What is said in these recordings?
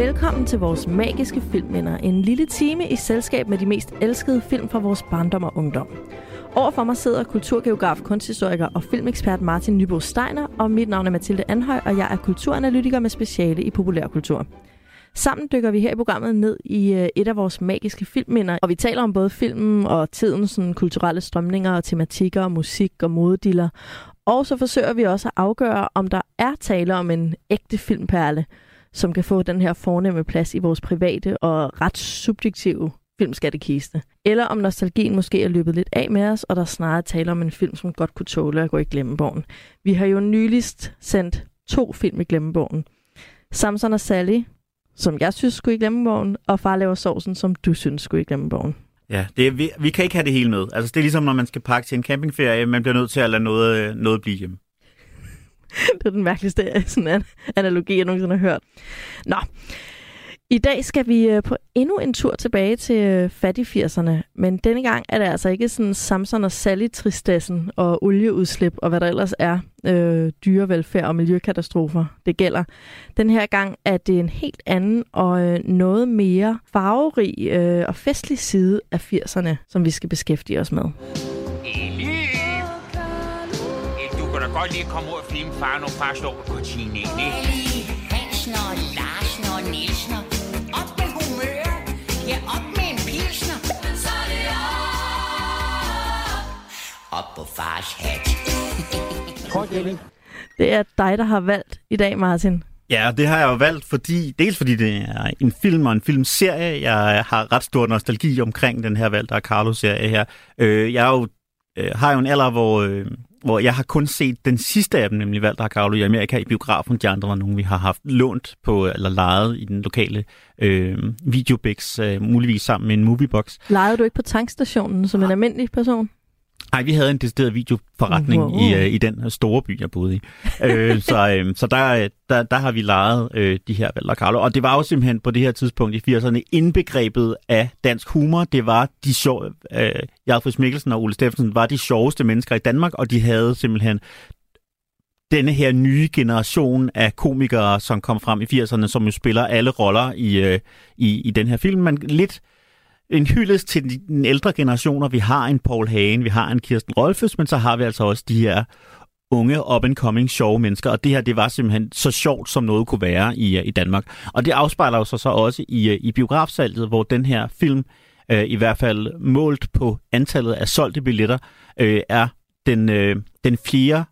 Velkommen til vores magiske filmminder. En lille time i selskab med de mest elskede film fra vores barndom og ungdom. Overfor mig sidder kulturgeograf, kunsthistoriker og filmekspert Martin Nybo Steiner, og mit navn er Mathilde Anhøj, og jeg er kulturanalytiker med speciale i populærkultur. Sammen dykker vi her i programmet ned i øh, et af vores magiske filmminder, og vi taler om både filmen og tidens sådan, kulturelle strømninger og tematikker, og musik og modediller. Og så forsøger vi også at afgøre, om der er tale om en ægte filmperle, som kan få den her fornemme plads i vores private og ret subjektive filmskattekiste. Eller om nostalgien måske er løbet lidt af med os, og der snarere taler om en film, som godt kunne tåle at gå i glemmebogen. Vi har jo nyligst sendt to film i glemmebogen. Samson og Sally, som jeg synes skulle i glemmebogen, og Far laver sovsen, som du synes skulle i glemmebogen. Ja, det er, vi, vi kan ikke have det hele med. Altså, det er ligesom, når man skal pakke til en campingferie, man bliver nødt til at lade noget, øh, noget blive hjemme. det er den mærkeligste øh, sådan, analogi, jeg nogensinde har hørt. Nå, i dag skal vi øh, på endnu en tur tilbage til øh, fattig-80'erne, men denne gang er det altså ikke sådan Samson og Sally tristessen og olieudslip og hvad der ellers er, øh, dyrevelfærd og miljøkatastrofer, det gælder. Den her gang er det en helt anden og øh, noget mere farverig øh, og festlig side af 80'erne, som vi skal beskæftige os med. Kan godt lige komme ud og filme far, når far står på kontinent, ikke? Hansen og Larsen og Nielsen og op med humør. Ja, op med en pilsner. Så er det op. Op på fars hat. Det er dig, der har valgt i dag, Martin. Ja, det har jeg jo valgt, fordi, dels fordi det er en film og en filmserie. Jeg har ret stor nostalgi omkring den her Valter Carlo-serie her. Øh, jeg er jo, øh, har jo en alder, hvor, øh, hvor jeg har kun set den sidste af dem, nemlig Valter Carlo i Amerika i biografen. De andre var nogen, vi har haft lånt på, eller lejet i den lokale øh, videobix, øh, muligvis sammen med en moviebox. Lejede du ikke på tankstationen som en almindelig person? Nej, vi havde en decideret videoforretning Wow. i, øh, i den store by, jeg boede i. øh, så øh, så der, der, der har vi lejet øh, de her Valder Carlo. Og det var jo simpelthen på det her tidspunkt i 80'erne indbegrebet af dansk humor. Det var de sjove... Øh, Jarl Mikkelsen og Ole Steffensen var de sjoveste mennesker i Danmark, og de havde simpelthen denne her nye generation af komikere, som kom frem i 80'erne, som jo spiller alle roller i, øh, i, i den her film. Man lidt en hyldest til den ældre generationer. Vi har en Paul Hagen, vi har en Kirsten Rolfes, men så har vi altså også de her unge, up-and-coming, sjove mennesker. Og det her, det var simpelthen så sjovt, som noget kunne være i, øh, i Danmark. Og det afspejler jo så, så også i, øh, i biografsalget, hvor den her film, øh, i hvert fald målt på antallet af solgte billetter, øh, er den, øh, den fjerde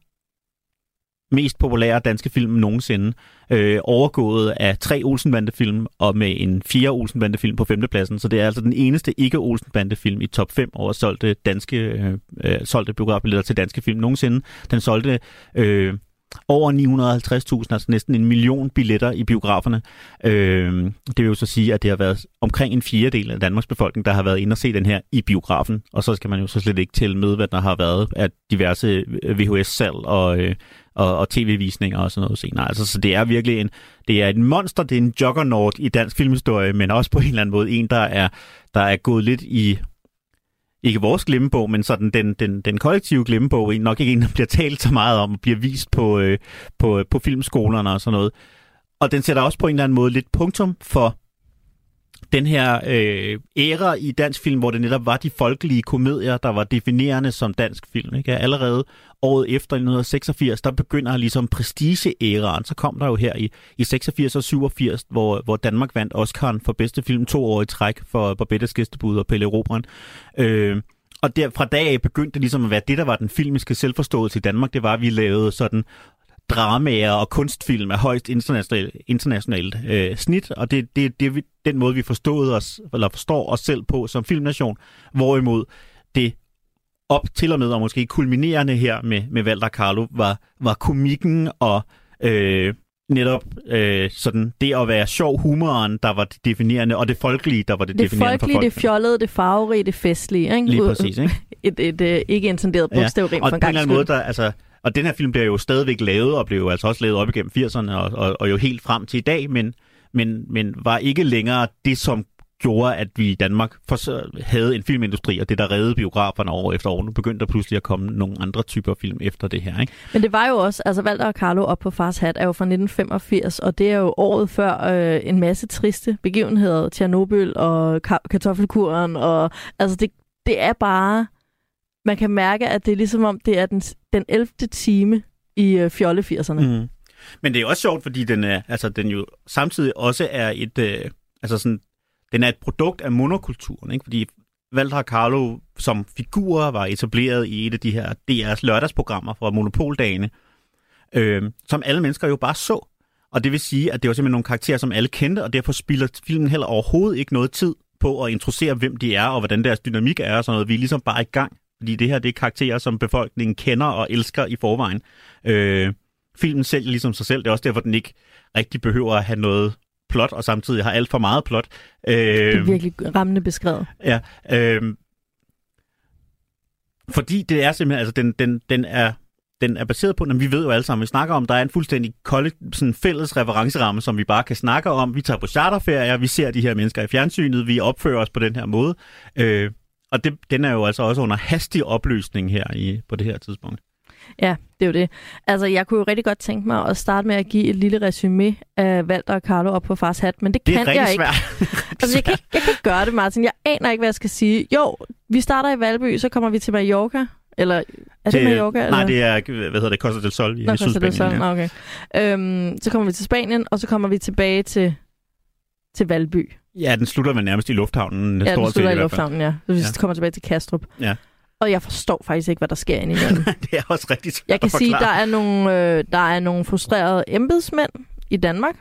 mest populære danske film nogensinde, øh, overgået af tre Olsenbande-film og med en fjerde Olsenbande-film på femtepladsen. Så det er altså den eneste ikke-Olsenbande-film i top 5 over solgte, danske, øh, øh, solgte biografbilletter til danske film nogensinde. Den solgte øh, over 950.000, altså næsten en million billetter i biograferne. Øh, det vil jo så sige, at det har været omkring en fjerdedel af Danmarks befolkning, der har været inde og se den her i biografen. Og så skal man jo så slet ikke tælle med, hvad der har været af diverse øh, VHS-salg og, øh, og, og tv-visninger og sådan noget senere. Altså, så det er virkelig en, det er et monster, det er en juggernaut i dansk filmhistorie, men også på en eller anden måde en, der er, der er gået lidt i, ikke vores glemmebog, men sådan den, den, den kollektive glemmebog, nok ikke en, der bliver talt så meget om, og bliver vist på, øh, på, øh, på filmskolerne og sådan noget. Og den sætter også på en eller anden måde lidt punktum for den her øh, æra i dansk film, hvor det netop var de folkelige komedier, der var definerende som dansk film. Ikke? Allerede året efter 1986, der begynder ligesom prestige-æraen. Så kom der jo her i, i 86 og 87, hvor, hvor Danmark vandt Oscar'en for bedste film to år i træk for Barbettes Gæstebud og Pelle Robren. Øh, og der, fra dag af begyndte det ligesom at være det, der var den filmiske selvforståelse i Danmark. Det var, at vi lavede sådan dramaer og kunstfilm af højst internationalt, internationalt øh, snit, og det er det, det, vi- den måde, vi forstod os, eller forstår os selv på som filmnation, hvorimod det op til og med, og måske kulminerende her med, med Valder Carlo, var, var komikken og øh, netop øh, sådan det at være sjov humoren, der var det definerende, og det folkelige, der var det, Det definerende folkelige, for det folk. fjollede, det farverige, det festlige. Ikke? Lige præcis, ikke? Et, et, et ikke intenderet bogstavrim og for en på en gang eller anden måde, der, altså, og den her film bliver jo stadigvæk lavet, og blev jo altså også lavet op igennem 80'erne, og, og, og jo helt frem til i dag, men, men, men var ikke længere det, som gjorde, at vi i Danmark for, havde en filmindustri, og det der reddede biograferne år efter år. Nu begyndte der pludselig at komme nogle andre typer film efter det her. Ikke? Men det var jo også, altså Walter og Carlo op på Fars Hat er jo fra 1985, og det er jo året før øh, en masse triste begivenheder, Tjernobyl og ka- kartoffelkuren, og altså det, det er bare, man kan mærke, at det er ligesom om, det er den, den 11. time i øh, fjolle 80'erne. Mm. Men det er også sjovt, fordi den, er, altså, den jo samtidig også er et, øh, altså sådan, den er et produkt af monokulturen, ikke? fordi Valter Carlo som figur var etableret i et af de her DR's lørdagsprogrammer fra Monopoldagene, øh, som alle mennesker jo bare så. Og det vil sige, at det var simpelthen nogle karakterer, som alle kendte, og derfor spilder filmen heller overhovedet ikke noget tid på at introducere, hvem de er, og hvordan deres dynamik er og sådan noget. Vi er ligesom bare i gang, fordi det her det er karakterer, som befolkningen kender og elsker i forvejen. Øh, filmen selv ligesom sig selv, det er også derfor, den ikke rigtig behøver at have noget plot, og samtidig har alt for meget plot. Øh, Det er virkelig rammende beskrevet. Ja, øh, fordi det er simpelthen, altså den, den, den er den er baseret på, at vi ved jo alle sammen, vi snakker om, der er en fuldstændig kollekt, sådan fælles referenceramme, som vi bare kan snakke om. Vi tager på charterferier, vi ser de her mennesker i fjernsynet, vi opfører os på den her måde. Øh, og det, den er jo altså også under hastig opløsning her i, på det her tidspunkt. Ja, det er jo det. Altså, jeg kunne jo rigtig godt tænke mig at starte med at give et lille resume af Walter og Carlo op på fars hat, men det, Det er kan rigtig jeg ikke. svært. Altså, jeg kan, ikke- jeg kan ikke gøre det, Martin. Jeg aner ikke, hvad jeg skal sige. Jo, vi starter i Valby, så kommer vi til Mallorca. Eller er det, Mallorca? Nej, eller? det er, hvad hedder det, Costa del Sol i Nå, Sydspanien. Sol. Ja. Nå, okay. Øhm, så kommer vi til Spanien, og så kommer vi tilbage til, til Valby. Ja, den slutter vel nærmest i lufthavnen. Ja, den slutter i fald. lufthavnen, ja. Så vi Ja. kommer tilbage til Kastrup. Ja. Og jeg forstår faktisk ikke, hvad der sker indimellem. det er også rigtig svært Jeg kan sige, der er nogle, øh, der er nogle frustrerede embedsmænd i Danmark.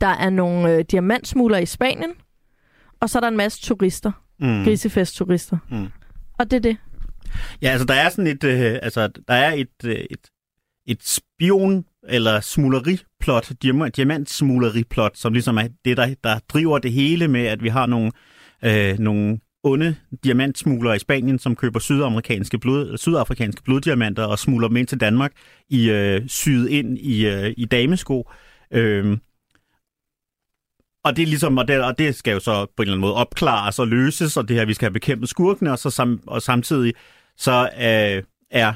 Der er nogle øh, diamantsmugler i Spanien. Og så er der en masse turister. Mm. Grisefest-turister. Mm. Og det er det. Ja, altså der er sådan et, øh, altså der er et, øh, et, et spion eller smugleriplot, diamant, diamantsmugleriplot, som ligesom er det, der, der driver det hele med, at vi har nogle, øh, nogle onde diamantsmuglere i Spanien, som køber sydamerikanske blod, sydafrikanske bloddiamanter og smugler dem ind til Danmark i øh, syet ind i, øh, i damesko. Øh, og det, er ligesom, og, det, og det skal jo så på en eller anden måde opklares og løses, og det her, vi skal have bekæmpet skurkene, og, så sam, og samtidig så øh, er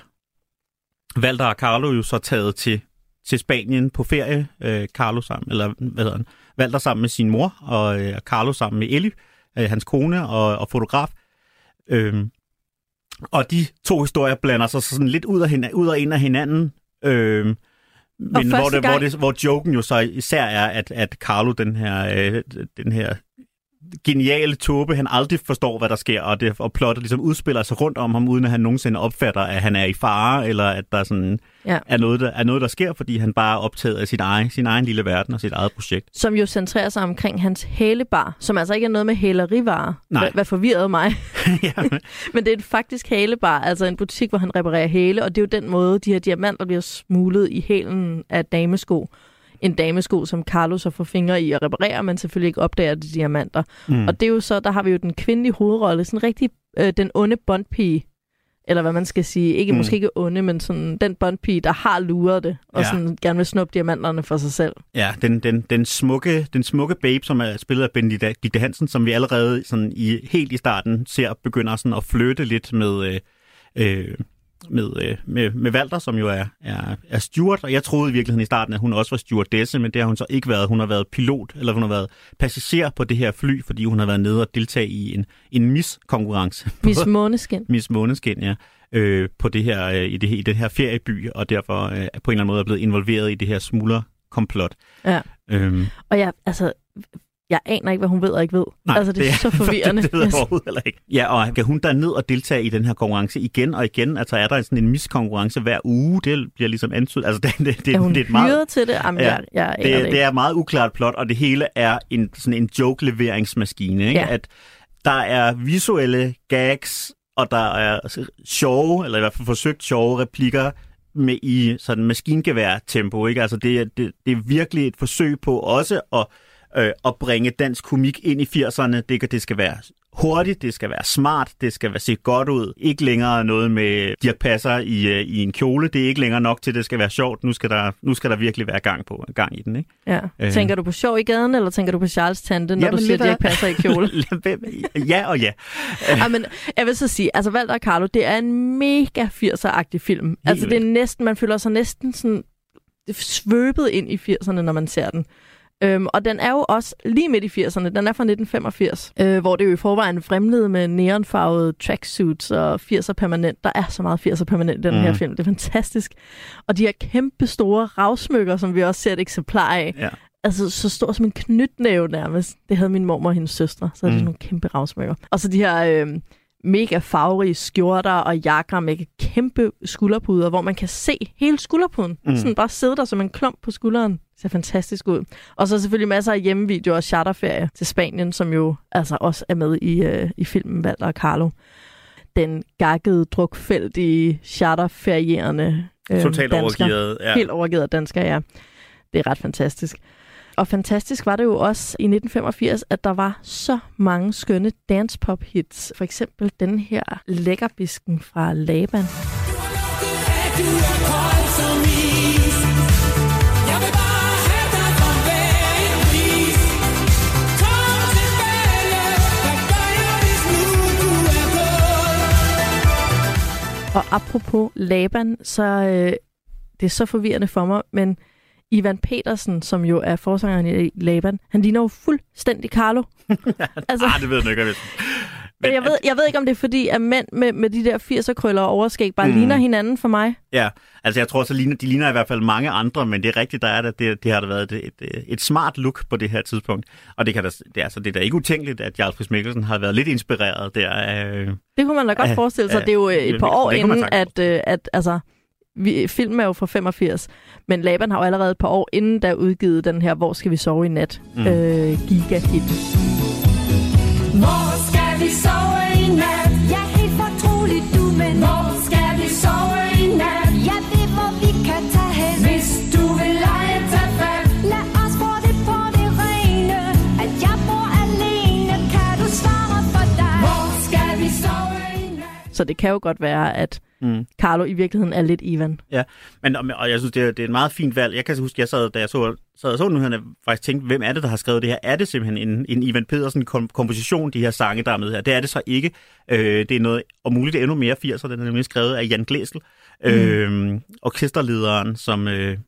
Valder og Carlo jo så taget til, til Spanien på ferie, øh, Carlo sammen, eller hvad hedder han, Walter sammen med sin mor, og øh, Carlo sammen med Ellie, øh, hans kone og, og fotograf. Øhm, og de to historier blander sig sådan lidt ud af, hin- ud og ind af hinanden. Øhm, men hvor, det, hvor, gang- det, hvor joken jo så især er, at, at Carlo, den her, øh, den her geniale tåbe, han aldrig forstår, hvad der sker, og, det, og plottet ligesom udspiller sig rundt om ham, uden at han nogensinde opfatter, at han er i fare, eller at der sådan Ja. er, noget, der, er noget, der sker, fordi han bare er optaget af sit egen, sin egen lille verden og sit eget projekt. Som jo centrerer sig omkring hans hælebar. Som altså ikke er noget med hælerivarer. Nej. Hvad, forvirrede mig. Men det er en faktisk hælebar. Altså en butik, hvor han reparerer hæle. Og det er jo den måde, de her diamanter bliver smuglet i hælen af damesko. En damesko, som Carlos så får fingre i at reparere, men selvfølgelig ikke opdager de diamanter. mm. Og det er jo så, der har vi jo den kvindelige hovedrolle, sådan rigtig øh, den onde bondpige, eller hvad man skal sige. Ikke, Mm. Måske ikke onde, men sådan den bondpige, der har luret det, og Ja. sådan gerne vil snuppe diamanterne for sig selv. Ja, den, den, den, smukke, den smukke babe, som er spillet af Benedikte Hansen, som vi allerede sådan i, helt i starten ser begynder sådan at flytte lidt med, øh, øh, med, øh, med, med Walter, som jo er, er, er steward. Og jeg troede i virkeligheden i starten, at hun også var stewardesse, men det har hun så ikke været. Hun har været pilot, eller hun har været passager på det her fly, fordi hun har været nede og deltage i en, en miskonkurrence. Miss Måneskin. Miss Måneskin, ja, øh, på det her, øh, i, det, i den her ferieby, og derfor øh, på en eller anden måde er blevet involveret i det her smuglerkomplot. Ja. Øhm, Og jeg, altså, jeg aner ikke, hvad hun ved og ikke ved. altså, det er, så forvirrende. det, det ved jeg overhovedet heller ikke. Ja, og kan hun der ned og deltage i den her konkurrence igen og igen? Altså er der sådan en miskonkurrence hver uge? Det bliver ligesom antydet. Altså det, det, det, er hun det er et meget... til det? Jamen, Ja, jeg, jeg det, det, det er meget uklart plot, og det hele er en, sådan en joke-leveringsmaskine. Ikke? Ja. At der er visuelle gags, og der er sjove, eller i hvert fald forsøgt sjove replikker med i sådan maskingevær-tempo. Ikke? Altså det, det, det er virkelig et forsøg på også at, øh, at bringe dansk komik ind i 80'erne. Det, det skal være hurtigt, det skal være smart, det skal være se godt ud. Ikke længere noget med Dirk Passer i, øh, i en kjole. Det er ikke længere nok til, at det skal være sjovt. Nu skal der, nu skal der virkelig være gang, på, gang i den. Ikke? Ja. Øh. Tænker du på sjov i gaden, eller tænker du på Charles tante, når Jamen, du siger, at Dirk passer i kjole? ja og ja. ja, men jeg vil så sige, altså Walter og Carlo, det er en mega 80'er-agtig film. Helt altså det er næsten, man føler sig næsten sådan svøbet ind i 80'erne, når man ser den. Øhm, og den er jo også lige midt i 80'erne. Den er fra 1985, øh, hvor det jo i forvejen fremlede med neonfarvede tracksuits og 80'er permanent. Der er så meget 80'er permanent i den mm. her Mhm. film. Det er fantastisk. Og de her kæmpe store ravsmykker, som vi også ser et eksemplar af, ja. altså så stor som en knytnæve nærmest. Det havde min mormor og hendes søstre, så er det Mm. mm. nogle kæmpe ravsmykker. Og så de her øh, mega farverige skjorter og jakker med kæmpe skulderpuder, hvor man kan se hele skulderpuden. Mm. Sådan bare sidde der som en klump på skulderen. Det ser fantastisk ud. Og så selvfølgelig masser af hjemmevideoer og charterferie til Spanien, som jo altså også er med i, øh, i filmen Walter og Carlo. Den gakkede, drukfældige, charterferierende øh, Totalt dansker. overgivet. Ja. Helt overgivet dansker, ja. Det er ret fantastisk. Og fantastisk var det jo også i 1985, at der var så mange skønne dancepop hits. For eksempel den her lækkerbisken fra Laban. Og apropos Laban, så øh, det er så forvirrende for mig, men Ivan Petersen, som jo er forsangeren i Laban, han ligner jo fuldstændig Carlo. altså, Ah, det ved jeg ikke, jeg men jeg, ved, jeg ved ikke, om det er fordi, at mænd med, med de der 80'er-krøller og overskæg bare Mm. ligner hinanden for mig. Ja, altså jeg tror, så ligner, de ligner i hvert fald mange andre, men det er rigtigt, der er det, det, det har der været et, et, et smart look på det her tidspunkt. Og det, kan da, det, er, altså, det er da ikke utænkeligt, at Jarl Friis Mikkelsen har været lidt inspireret der. Øh, Det kunne man da godt Ja, forestille sig. ja, Det er jo øh, et par år inden, at, øh, at altså, vi, filmen er jo fra 85, men Laban har jo allerede et par år inden, der udgivet den her Hvor skal vi sove i nat? Mm. Øh, giga-hit. Hvor vi sove i nat? Ja, helt fortroligt du, men Hvor skal vi sove i nat? Ja, det hvor vi kan tage hen Hvis du vil lege, tag fat Lad os få det på det rene At jeg bor alene Kan du svare for dig? Hvor skal vi sove i nat? Så det kan jo godt være, at mm. Carlo i virkeligheden er lidt Ivan. Ja, men og, jeg synes, det er, det er et meget fint valg. Jeg kan huske, jeg sad, da jeg så, sad og så jeg faktisk tænkte, hvem er det, der har skrevet det her? Er det simpelthen en, en Ivan Pedersen kom, komposition, de her sange, der er med her? Det er det så ikke. Øh, det er noget, og muligt endnu mere 80'er, den er nemlig skrevet af Jan Glæsel, mm. øh, orkesterlederen, som... Øh,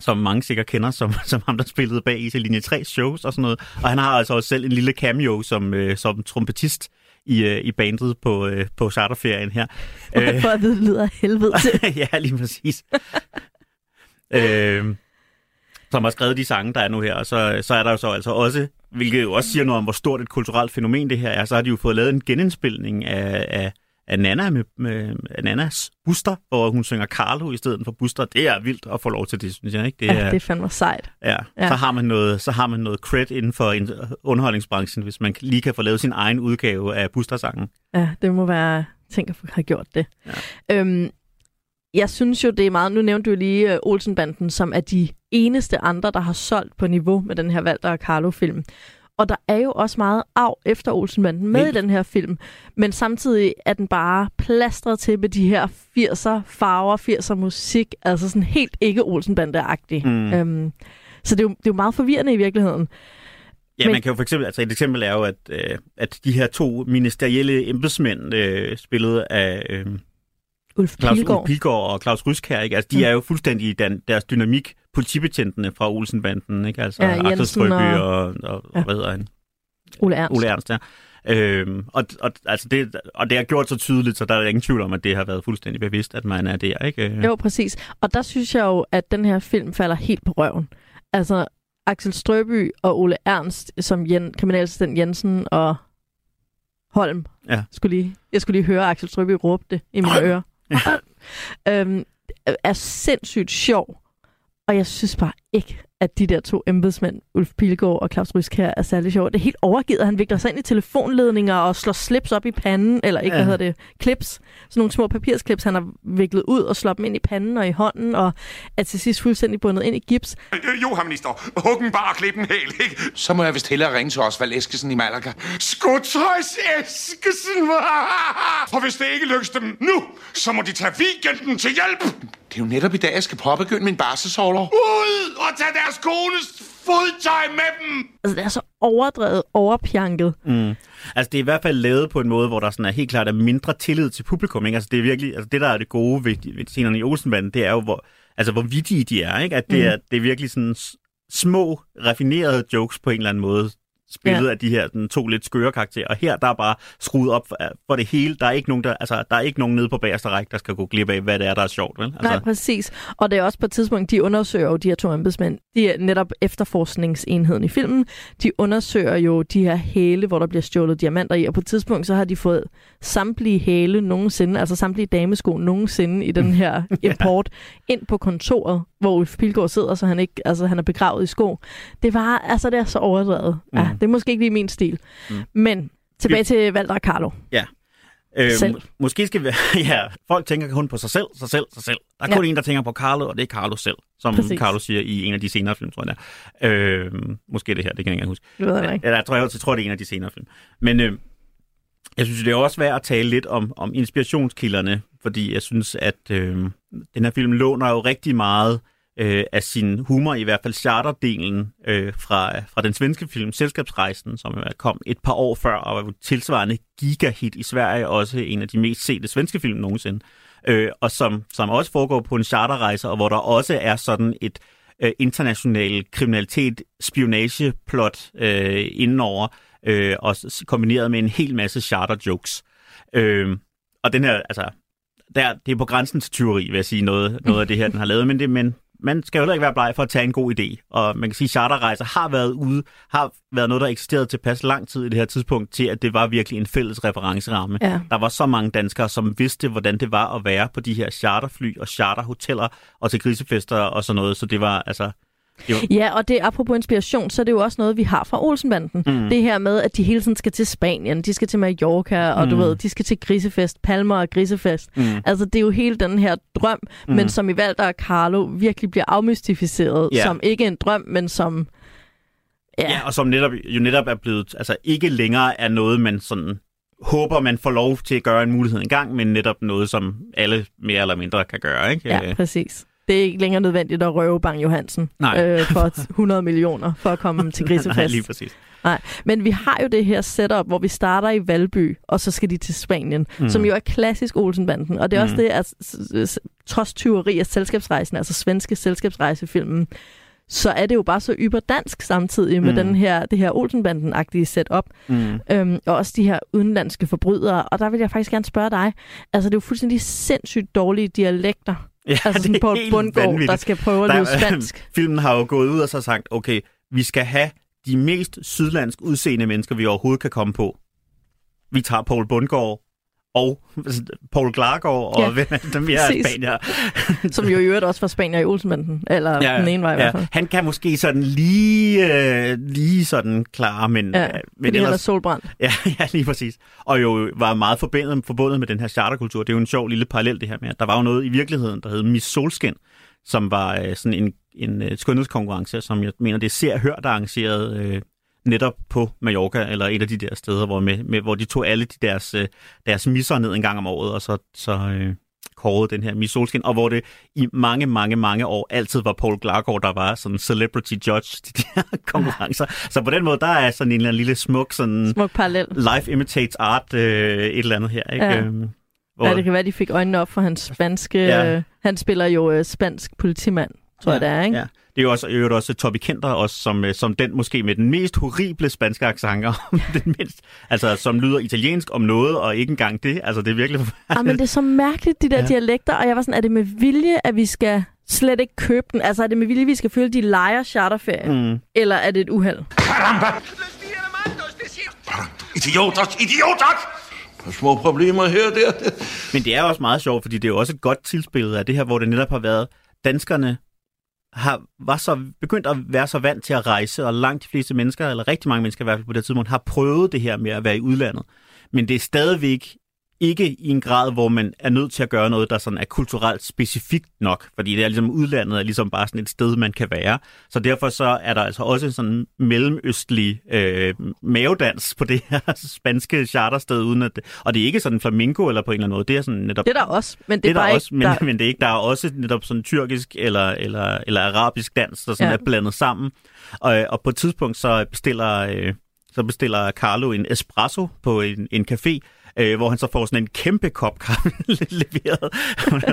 som mange sikkert kender, som, som ham, der spillede bag i linje 3 shows og sådan noget. Og han har altså også selv en lille cameo som, øh, som trompetist i, øh, i bandet på, øh, på charterferien her. Øh. For at vide, det lyder helvede til. ja, lige præcis. øh, som har skrevet de sange, der er nu her. Og så, så er der jo så altså også, hvilket jo også siger noget om, hvor stort et kulturelt fænomen det her er, så har de jo fået lavet en genindspilning af, af, af Nana med, med af Nanas Buster, hvor hun synger Carlo i stedet for Buster. Det er vildt at få lov til det, synes jeg. Ikke? Det Ja, det er fandme sejt. Ja, Ja. Så, har man noget, så har man noget cred inden for en- underholdningsbranchen, hvis man lige kan få lavet sin egen udgave af Buster-sangen. Ja, det må være ting at have gjort det. Ja. Øhm, jeg synes jo, det er meget... Nu nævnte du lige uh, Olsenbanden, som er de eneste andre, der har solgt på niveau med den her Walter og Carlo-film. Og der er jo også meget af efter Olsenbanden med Helt. i den her film. Men samtidig er den bare plastret til med de her 80'er farver, 80'er musik. Altså sådan helt ikke Olsenbande-agtig. Mm. Øhm, så det er, jo, det er jo meget forvirrende i virkeligheden. Ja, Men- man kan jo for eksempel, altså et eksempel er jo, at, øh, at de her to ministerielle embedsmænd, øh, spillet af øh, Ulf Claus Pilgaard. Ulf Pilgaard og Claus Ryskær, ikke? Altså, de Mm. er jo fuldstændig den, deres dynamik, politibetjentene fra Olsenbanden, ikke? Altså, Ja, Jensen Strøby og- og, og, og Ja. hvad hedder han? Ole Ernst. Ole Ernst, ja. Øhm, og, og, altså det, og det har gjort så tydeligt, så der er ingen tvivl om, at det har været fuldstændig bevidst, at man er der, ikke? Øh, Jo, præcis. Og der synes jeg jo, at den her film falder helt på røven. Altså, Axel Strøby og Ole Ernst som Jen, kriminalassistent Jensen og Holm. Ja. Skulle lige, jeg skulle lige høre Axel Strøby råbe det i mine ører. Øhm, er sindssygt sjov Og jeg synes bare ikke, at de der to embedsmænd, Ulf Pilgaard og Claus Rysk her, er særlig sjovt. Det er helt overgivet. Han vikler sig ind i telefonledninger og slår slips op i panden, eller ikke, ja. Hvad hedder det, clips. Sådan nogle små papirsklips, han har viklet ud og slået dem ind i panden og i hånden, og er til sidst fuldstændig bundet ind i gips. Øh, Jo, herr minister. Hug den bare og klip den helt, ikke? Så må jeg vist hellere ringe til Osvald Eskesen i Malaga. Skotøjs Eskesen. Og hvis det ikke lykkes dem nu, så må de tage weekenden til hjælp. Det er jo netop i dag, jeg skal påbegynde min barselsårlov. Ud og tage deres kones fodtøj med dem. Altså, det er så overdrevet, overpjanket. Mm. Altså, det er i hvert fald lavet på en måde, hvor der sådan er helt klart er mindre tillid til publikum. Ikke? Altså, det er virkelig, altså, det der er det gode ved, ved scenerne i Olsenbanden, det er jo, hvor, altså, hvor vittige de er. Ikke? At det, Mm. er, det er virkelig sådan små, raffinerede jokes på en eller anden måde, spillet Ja. ja. af de her den, to lidt skøre karakterer. Og her, der er bare skruet op for, for det hele. Der er ikke nogen, der, altså, der er ikke nogen nede på bagerste række, der skal gå glip af, hvad det er, der er sjovt. Vel? Altså, Nej, præcis. Og det er også på et tidspunkt, de undersøger jo de her to embedsmænd. De er netop efterforskningsenheden i filmen. De undersøger jo de her hæle, hvor der bliver stjålet diamanter i. Og på et tidspunkt, så har de fået samtlige hæle nogensinde, altså samtlige damesko nogensinde i den her import, ind på kontoret, hvor Ulf Pilgaard sidder, så han ikke, altså han er begravet i sko. Det var, altså det er så overdrevet. Mm. Ja, det er måske ikke lige min stil. Mm. Men tilbage til Valder Carlo. Ja. Øh, Selv. må- måske skal vi... ja, folk tænker kun på sig selv, sig selv, sig selv. Der er Ja. kun en, der tænker på Carlo, og det er Carlo selv, som Præcis. Carlo siger i en af de senere film, tror jeg det er. Øh, måske det her, det kan jeg ikke huske. Det ved jeg ikke. Eller jeg tror, jeg, jeg tror, det er en af de senere film. Men øh, jeg synes, det er også værd at tale lidt om, om inspirationskilderne, fordi jeg synes, at øh, den her film låner jo rigtig meget øh, af sin humor, i hvert fald charterdelen, øh, fra, fra den svenske film Selskabsrejsen, som kom et par år før, og var tilsvarende gigahit i Sverige, også en af de mest sete svenske film nogensinde. Øh, og som, som også foregår på en charterrejse, og hvor der også er sådan et øh, international kriminalitet, spionageplot øh, indenover, øh, og kombineret med en hel masse charter jokes. Øh, og den her, altså, der, det er på grænsen til tyveri, vil jeg sige, noget, noget af det her, den har lavet, men, det, men man skal jo heller ikke være bleg for at tage en god idé. Og man kan sige, at charterrejser har været ude, har været noget, der eksisterede tilpas lang tid i det her tidspunkt, til at det var virkelig en fælles referenceramme. Ja. Der var så mange danskere, som vidste, hvordan det var at være på de her charterfly og charterhoteller og til grisefester og sådan noget, så det var altså... Ja, og det apropos inspiration, så er det jo også noget, vi har fra Olsenbanden. Mm. Det her med, at de hele tiden skal til Spanien, de skal til Mallorca, og mm. du ved, de skal til grisefest, Palmer og grisefest. Mm. Altså, det er jo hele den her drøm, mm. men som i Valder og Carlo virkelig bliver afmystificeret, Ja. som ikke en drøm, men som... Ja, Ja, og som netop, jo netop er blevet, altså ikke længere er noget, man sådan håber, man får lov til at gøre en mulighed en gang, men netop noget, som alle mere eller mindre kan gøre, ikke? ja, præcis. Det er ikke længere nødvendigt at røve Bang Johansen Nej. øh, for 100 millioner for at komme til grisefest. Nej, lige præcis. Nej, men vi har jo det her setup, hvor vi starter i Valby, og så skal de til Spanien, mm. som jo er klassisk Olsenbanden. Og det er mm. også det, at trods tyveri af selskabsrejsen, altså svenske selskabsrejsefilmen, så er det jo bare så yberdansk samtidig med Mm. den her, det her Olsenbanden-agtige setup. Mm. Øhm, og også de her udenlandske forbrydere. Og der vil jeg faktisk gerne spørge dig. Altså, det er jo fuldstændig sindssygt dårlige dialekter. Ja, Altså sådan det er Poul helt Bundgaard, der vanvittigt. skal prøve at lyde spansk. Filmen har jo gået ud og så sagt, okay, vi skal have de mest sydlandsk udseende mennesker, vi overhovedet kan komme på. Vi tager Paul Bundgaard og Paul Klargaard og Ja, ja, hvem er dem, vi er. Spanier. Som jo i øvrigt også var Spanier i Olsenbanden. Eller ja, den ene vej i hvert fald. Han kan måske sådan lige, øh, lige sådan klare, men, Ja, øh, men han er solbrændt. Ja, ja, lige præcis. Og jo var meget forbundet, forbundet med den her charterkultur. Det er jo en sjov lille parallel, det her med, der var jo noget i virkeligheden, der hed Miss Solskin, som var øh, sådan en, en øh, skønhedskonkurrence, som jeg mener, det er ser hør, der arrangeret øh, netop på Mallorca, eller et af de der steder, hvor, med, med, hvor de tog alle de deres, øh, deres misser ned en gang om året, og så, så øh, kårede den her Miss Solskin, og hvor det i mange, mange, mange år altid var Paul Glargaard, der var sådan celebrity judge til de her konkurrencer. Så på den måde, der er sådan en eller anden lille smuk sådan Smuk parallel. life imitates art, øh, et eller andet her, ikke? Ja. Øhm, hvor, Ja, det kan være, de fik øjnene op for hans spanske... Ja. Ja. Øh, han spiller jo øh, spansk politimand, tror ja. jeg det er, ikke? Ja. Det er jo også, øvrigt også Toby Kenter, også som, øh, som den måske med den mest horrible spanske accent, den mindst, altså som lyder italiensk om noget, og ikke engang det. Altså det er virkelig Ah, men det er så mærkeligt, de der ja. Ja. dialekter, og jeg var sådan, er det med vilje, at vi skal slet ikke købe den? Altså er det med vilje, at vi skal føle, de leger charterferie? Mm. Eller er det et uheld? Caramba! Idioter! Idioter! Der er små problemer her og der. Men det er også meget sjovt, fordi det er jo også godt tilspillet af det her, hvor det netop har været danskerne har, var så begyndt at være så vant til at rejse, og langt de fleste mennesker, eller rigtig mange mennesker i hvert fald på det tidspunkt, har prøvet det her med at være i udlandet. Men det er stadigvæk ikke i en grad, hvor man er nødt til at gøre noget, der sådan er kulturelt specifikt nok, fordi det er ligesom udlandet er ligesom bare sådan et sted, man kan være. Så derfor så er der altså også en sådan mellemøstlig øh, mavedans på det her spanske chartersted, uden at, og det er ikke sådan flamenco eller på en eller anden måde, det er sådan netop... Det er der også, men det, det er er der bare også, ikke... men, der... men det er ikke. Der er også netop sådan tyrkisk eller, eller, eller arabisk dans, der sådan ja. er blandet sammen. Og, og på et tidspunkt så bestiller, øh, så bestiller Carlo en espresso på en, en café, øh, hvor han så får sådan en kæmpe kop kaffe leveret.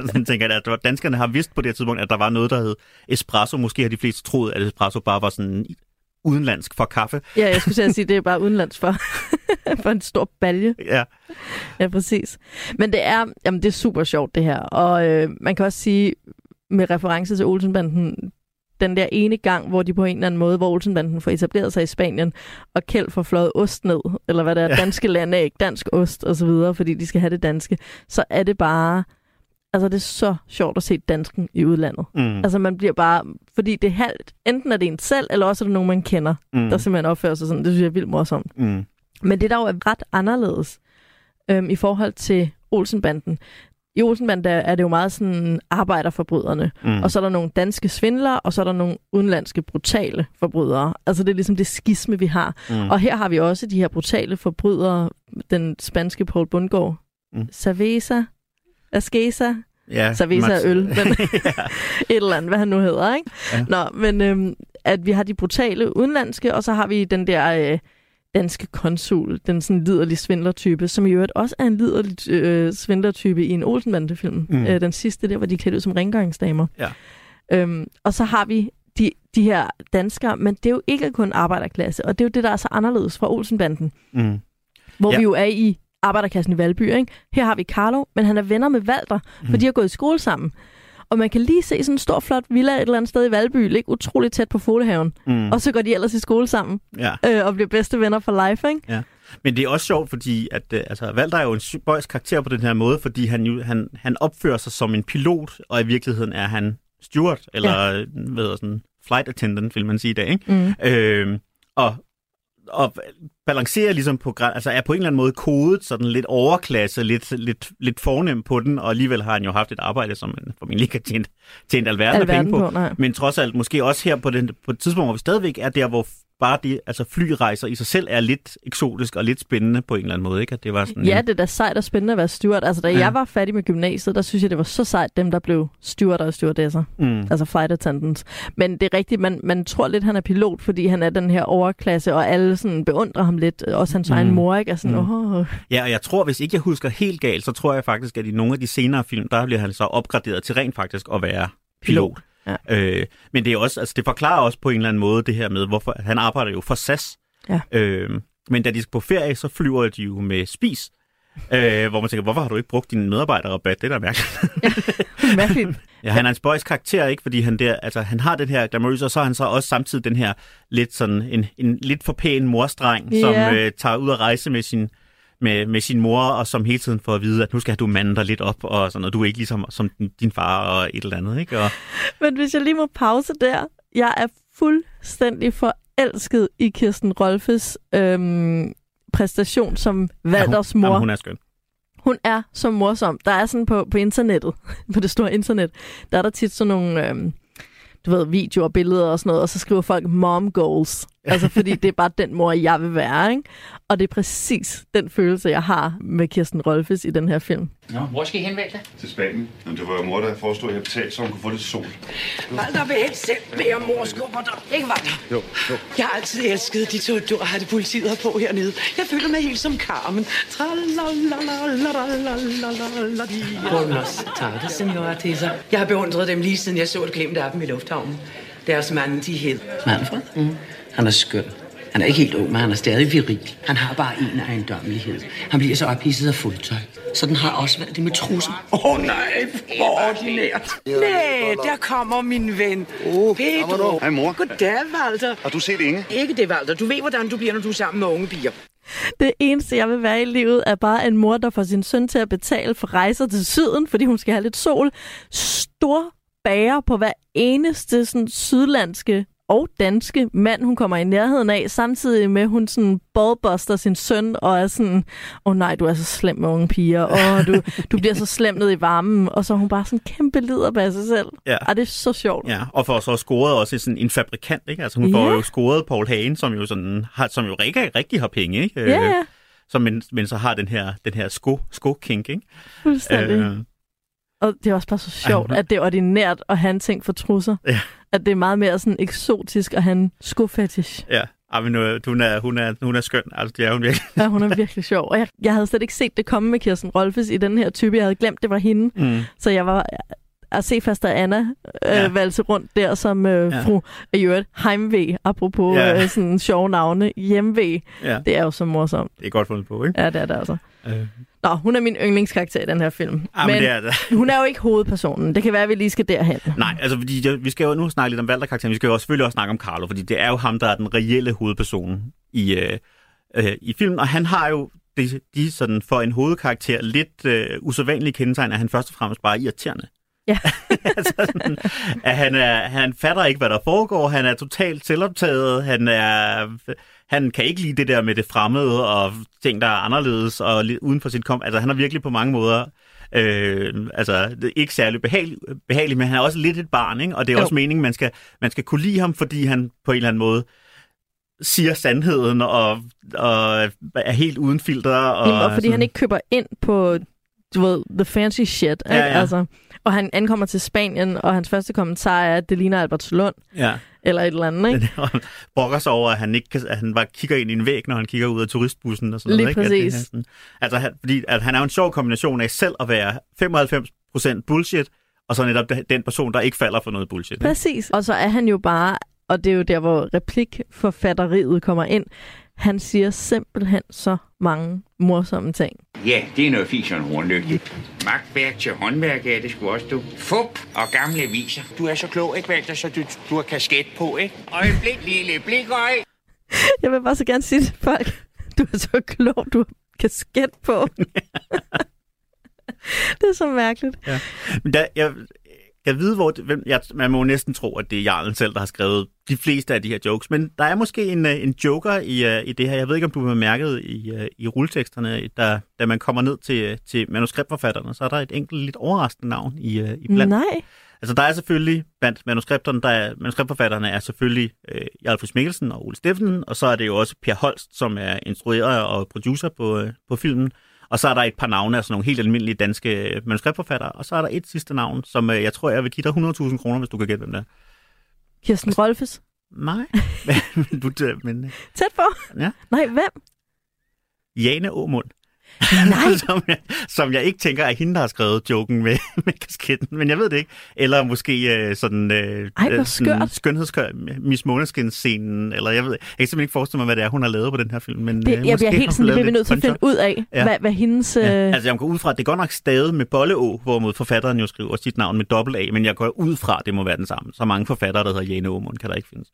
Sådan tænker, at danskerne har vidst på det tidspunkt, at der var noget, der hed espresso. Måske har de fleste troet, at espresso bare var sådan udenlandsk for kaffe. Ja, jeg skulle til at sige, det er bare udenlands for, for en stor balje. Ja. Ja, præcis. Men det er, jamen, det er super sjovt, det her. Og øh, man kan også sige, med reference til Olsenbanden, den der ene gang, hvor de på en eller anden måde, hvor Olsenbanden får etableret sig i Spanien, og Kjeld får fløjet ost ned, eller hvad det er, Ja. danske landæg, dansk ost og så videre, fordi de skal have det danske, så er det bare, altså det er så sjovt at se dansken i udlandet. Mm. Altså man bliver bare, fordi det er halvt, enten er det en selv, eller også er det nogen, man kender, Mm. der simpelthen opfører sig sådan. Det synes jeg er vildt morsomt. Mm. Men det, der jo er ret anderledes øhm, i forhold til Olsenbanden, i Olsenbanden der er det jo meget sådan arbejderforbryderne, Mm. og så er der nogle danske svindlere, og så er der nogle udenlandske brutale forbrydere. Altså det er ligesom det skisme, vi har. Mm. Og her har vi også de her brutale forbrydere, den spanske Paul Bundgaard, Mm. Cerveza, Ascesa, ja, Cerveza Max- øl, men et eller andet, hvad han nu hedder, ikke? Ja. Nå, men øhm, at vi har de brutale udenlandske, og så har vi den der øh, danske konsul, den sådan liderlige svindlertype, som i øvrigt også er en liderlig øh, svindlertype i en Olsenbande-film. Mm. Øh, den sidste der, hvor de klædt ud som rengøringsdamer. Ja. Øhm, og så har vi de, de her danskere, men det er jo ikke kun arbejderklasse, og det er jo det, der er så anderledes fra Olsenbanden, Mm. hvor Ja. vi jo er i arbejderklassen i Valby. Ikke? Her har vi Carlo, men han er venner med Walter, for Mm. de har gået i skole sammen. Og man kan lige se sådan en stor, flot villa et eller andet sted i Valby, ligge utroligt tæt på Folehaven. Mm. Og så går de ellers i skole sammen Ja. øh, og bliver bedste venner for life, ikke? Men det er også sjovt, fordi at, øh, altså, Valter er jo en spøjs karakter på den her måde, fordi han, jo, han, han opfører sig som en pilot, og i virkeligheden er han steward, eller ja. hvad sådan, flight attendant, vil man sige i dag. Ikke? Mm. Øh, og, og balancerer ligesom på, græn- altså er på en eller anden måde kodet sådan lidt overklasse, lidt, lidt, lidt fornem på den, og alligevel har han jo haft et arbejde, som man formentlig ikke har tjent, tjent alverden af penge Alverden på. på, nej. Men trods alt, måske også her på, den, på et tidspunkt, hvor vi stadigvæk er der, hvor bare det, altså flyrejser i sig selv er lidt eksotisk og lidt spændende på en eller anden måde, ikke? At det var sådan Ja, det er da sejt og spændende at være steward. Altså, da Ja. jeg var færdig med gymnasiet, der synes jeg, det var så sejt, dem der blev stewarder og stewardesser. mm, Altså flight attendants. Men det er rigtigt, man, man tror lidt, han er pilot, fordi han er den her overklasse, og alle sådan beundrer ham lidt. Også hans mm. egen mor, ikke? Er sådan, Mm. åh, ja, og jeg tror, hvis ikke jeg husker helt galt, så tror jeg faktisk, at i nogle af de senere film, der bliver han så opgraderet til rent faktisk at være pilot. Ja. Øh, men det er også, altså det forklarer også på en eller anden måde det her med, hvorfor han arbejder jo for SAS. Ja. Øh, men da de skal på ferie, så flyver de jo med spis. Øh, hvor man tænker, hvorfor har du ikke brugt din medarbejderrabat? Det er da mærkeligt. mærkeligt. Ja, han er en spøjs karakter, ikke? Fordi han, der, altså, han har den her glamourøse, og så er han så også samtidig den her lidt sådan en, en lidt for pæn morstreng, Ja. som øh, tager ud at rejse med sin, med, med sin mor, og som hele tiden får at vide, at nu skal du mande dig lidt op, og sådan noget. Du er ikke ligesom som din, far og et eller andet, ikke? Og, Men hvis jeg lige må pause der. Jeg er fuldstændig forelsket i Kirsten Rolfes øhm, præstation som Valders ja, hun, mor. Jamen, hun er skøn. Hun er så morsom. Der er sådan på, på internettet, på det store internet, der er der tit sådan nogle, øhm, du ved, videoer billeder og sådan noget, og så skriver folk mom goals. Altså fordi det er bare den mor, jeg vil være, ikke? Og det er præcis den følelse, jeg har med Kirsten Rolfes i den her film. Nå, hvor skal I henvende dig? Til Spanien. Jamen, det var jo mor, der foreslog, at jeg betalte, så hun kunne få lidt sol. Walter vil helst selv være mor skubber dig. Ikke Walter? Jo, jo. Jeg har altid elsket de to det politiet har på hernede. Jeg føler mig helt som Carmen. Buenos tardes, senora Tessa. Jeg har beundret dem lige siden jeg så et glimt af dem i lufthavnen. Deres mand, de hed. Manfred? Mm. Han er skøn. Han er ikke helt ung, men han er stadig viril. Han har bare en ejendommelighed. Han bliver så ophidset af fuldtøj. Så den har også været det med trussen. Åh oh, nej, hvor ordinært. Nej, der kommer min ven. Oh, Pedro. Hej, mor. Goddag, Walter. Har du set Inge? Ikke det, Walter. Du ved, hvordan du bliver, når du er sammen med unge piger. Det eneste, jeg vil være i livet, er bare en mor, der får sin søn til at betale for rejser til syden, fordi hun skal have lidt sol. Stor bærer på hver eneste sådan, sydlandske og danske mand, hun kommer i nærheden af, samtidig med, at hun sådan ballbuster sin søn, og er sådan, åh oh, nej, du er så slem med unge piger, og du, du bliver så slem ned i varmen, og så er hun bare sådan kæmpe lider af sig selv. Ja. Og det er så sjovt. Ja, og for så scoret også sådan en fabrikant, ikke? Altså hun Ja. får jo scoret Paul Hagen, som jo sådan har, som jo rigtig, rigtig har penge, ikke? Øh, Ja, ja, Som men, men så har den her, den her sko, sko kink, ikke? fuldstændig. Øh, Og det er også bare så sjovt, Ej, at det er ordinært at have en ting for trusser. Ja. At det er meget mere sådan eksotisk at have en skofetish. ja, Ej, men hun, er, hun, er, hun er skøn, altså det er hun virkelig. Ja, hun er virkelig sjov. Og jeg, jeg havde slet ikke set det komme med Kirsten Rolfes i den her type. Jeg havde glemt, det var hende. Mm. Så jeg var at se faster Anna øh, Ja. valse rundt der som øh, Ja. fru øvrigt Heimve, apropos Ja. øh, sådan sjove navne. Hjemve, Ja, det er jo så morsomt. det er godt fundet på, ikke? Ja, det er det altså. Øh. Nå, hun er min yndlingskarakter i den her film. Ah, men det er det. hun er jo ikke hovedpersonen. Det kan være, at vi lige skal derhen. Nej, altså fordi vi skal jo nu snakke lidt om Valder-karakteren, vi skal jo også selvfølgelig også snakke om Carlo, fordi det er jo ham, der er den reelle hovedperson i, øh, øh, i filmen, og han har jo de, de sådan for en hovedkarakter lidt øh, usædvanlige kendetegn, at han først og fremmest bare er irriterende. Ja. altså sådan, at han, er, han fatter ikke, hvad der foregår, han er totalt selvoptaget, han er... Han kan ikke lide det der med det fremmede og ting, der er anderledes og uden for sit kom. Altså, han er virkelig på mange måder øh, altså, ikke særlig behagelig, behagelig, men han er også lidt et barn, ikke? Og det er Jo. også meningen, man skal, man skal kunne lide ham, fordi han på en eller anden måde siger sandheden og, og er helt uden filter. Og, Og, og fordi sådan- han ikke køber ind på, du ved, the fancy shit. Ikke? Ja, ja. Altså, og han ankommer til Spanien, og hans første kommentar er, at det ligner Albertslund, Ja, eller et eller andet, ikke? og brokker sig over, at han, ikke kan, at han bare kigger ind i en væg, når han kigger ud af turistbussen og sådan Lige noget. Ikke? At det er præcis. sådan, altså, han, fordi at han er jo en sjov kombination af selv at være 95% bullshit, og så netop den person, der ikke falder for noget bullshit. Ikke? Præcis. Og så er han jo bare, og det er jo der, hvor replikforfatteriet kommer ind, han siger simpelthen så mange morsomme ting. Ja, det er noget fis og en hornlygte. Magtværk til håndværk er det sgu også, du. Fup og gamle aviser. Du er så klog, ikke, Walter, så du, du har kasket på, ikke? Øjeblik, lille blikøj. Jeg vil bare så gerne sige til folk, du er så klog, du har kasket på. det er så mærkeligt. Men der, jeg, jeg ved, hvor det, hvem, jeg, man må næsten tro, at det er Jarlen selv, der har skrevet de fleste af de her jokes. Men der er måske en, øh, en joker i, øh, i det her. Jeg ved ikke, om du har mærket i, øh, i rulleteksterne, da, da man kommer ned til, til manuskriptforfatterne, så er der et enkelt lidt overraskende navn i, i blandt. Nej. Altså, der er selvfølgelig, blandt manuskripterne, der er, manuskriptforfatterne er selvfølgelig øh, Jarl Friis Mikkelsen og Ole Steffensen, og så er det jo også Per Holst, som er instruerer og producer på, øh, på filmen. Og så er der et par navne af sådan nogle helt almindelige danske manuskriptforfattere, og så er der et sidste navn, som øh, jeg tror, jeg vil give dig 100.000 kroner, hvis du kan gætte, hvem det er. Kirsten Rolfes. Nej, men, du, men øh, Tæt på. Ja. Nej, hvem? Jane Aumund. Nej. som, jeg, som jeg ikke tænker er hende, der har skrevet joken med, med kasketten, men jeg ved det ikke. Eller måske øh, sådan, øh, Ej, øh, sådan skønhedskør, Miss Måneskin-scenen, eller jeg ved jeg kan simpelthen ikke forestille mig, hvad det er, hun har lavet på den her film. Men, Det, øh, jeg måske bliver helt sådan, det lavet bliver vi nødt til at finde ud af, Ja. hvad, hvad hendes... Ja, Øh, altså jeg går ud fra, at det godt nok stadig med bolle O, hvorimod forfatteren jo skriver sit navn med dobbelt A, men jeg går ud fra, at det må være den samme. Så mange forfattere, der hedder Jane Aumund, kan der ikke findes.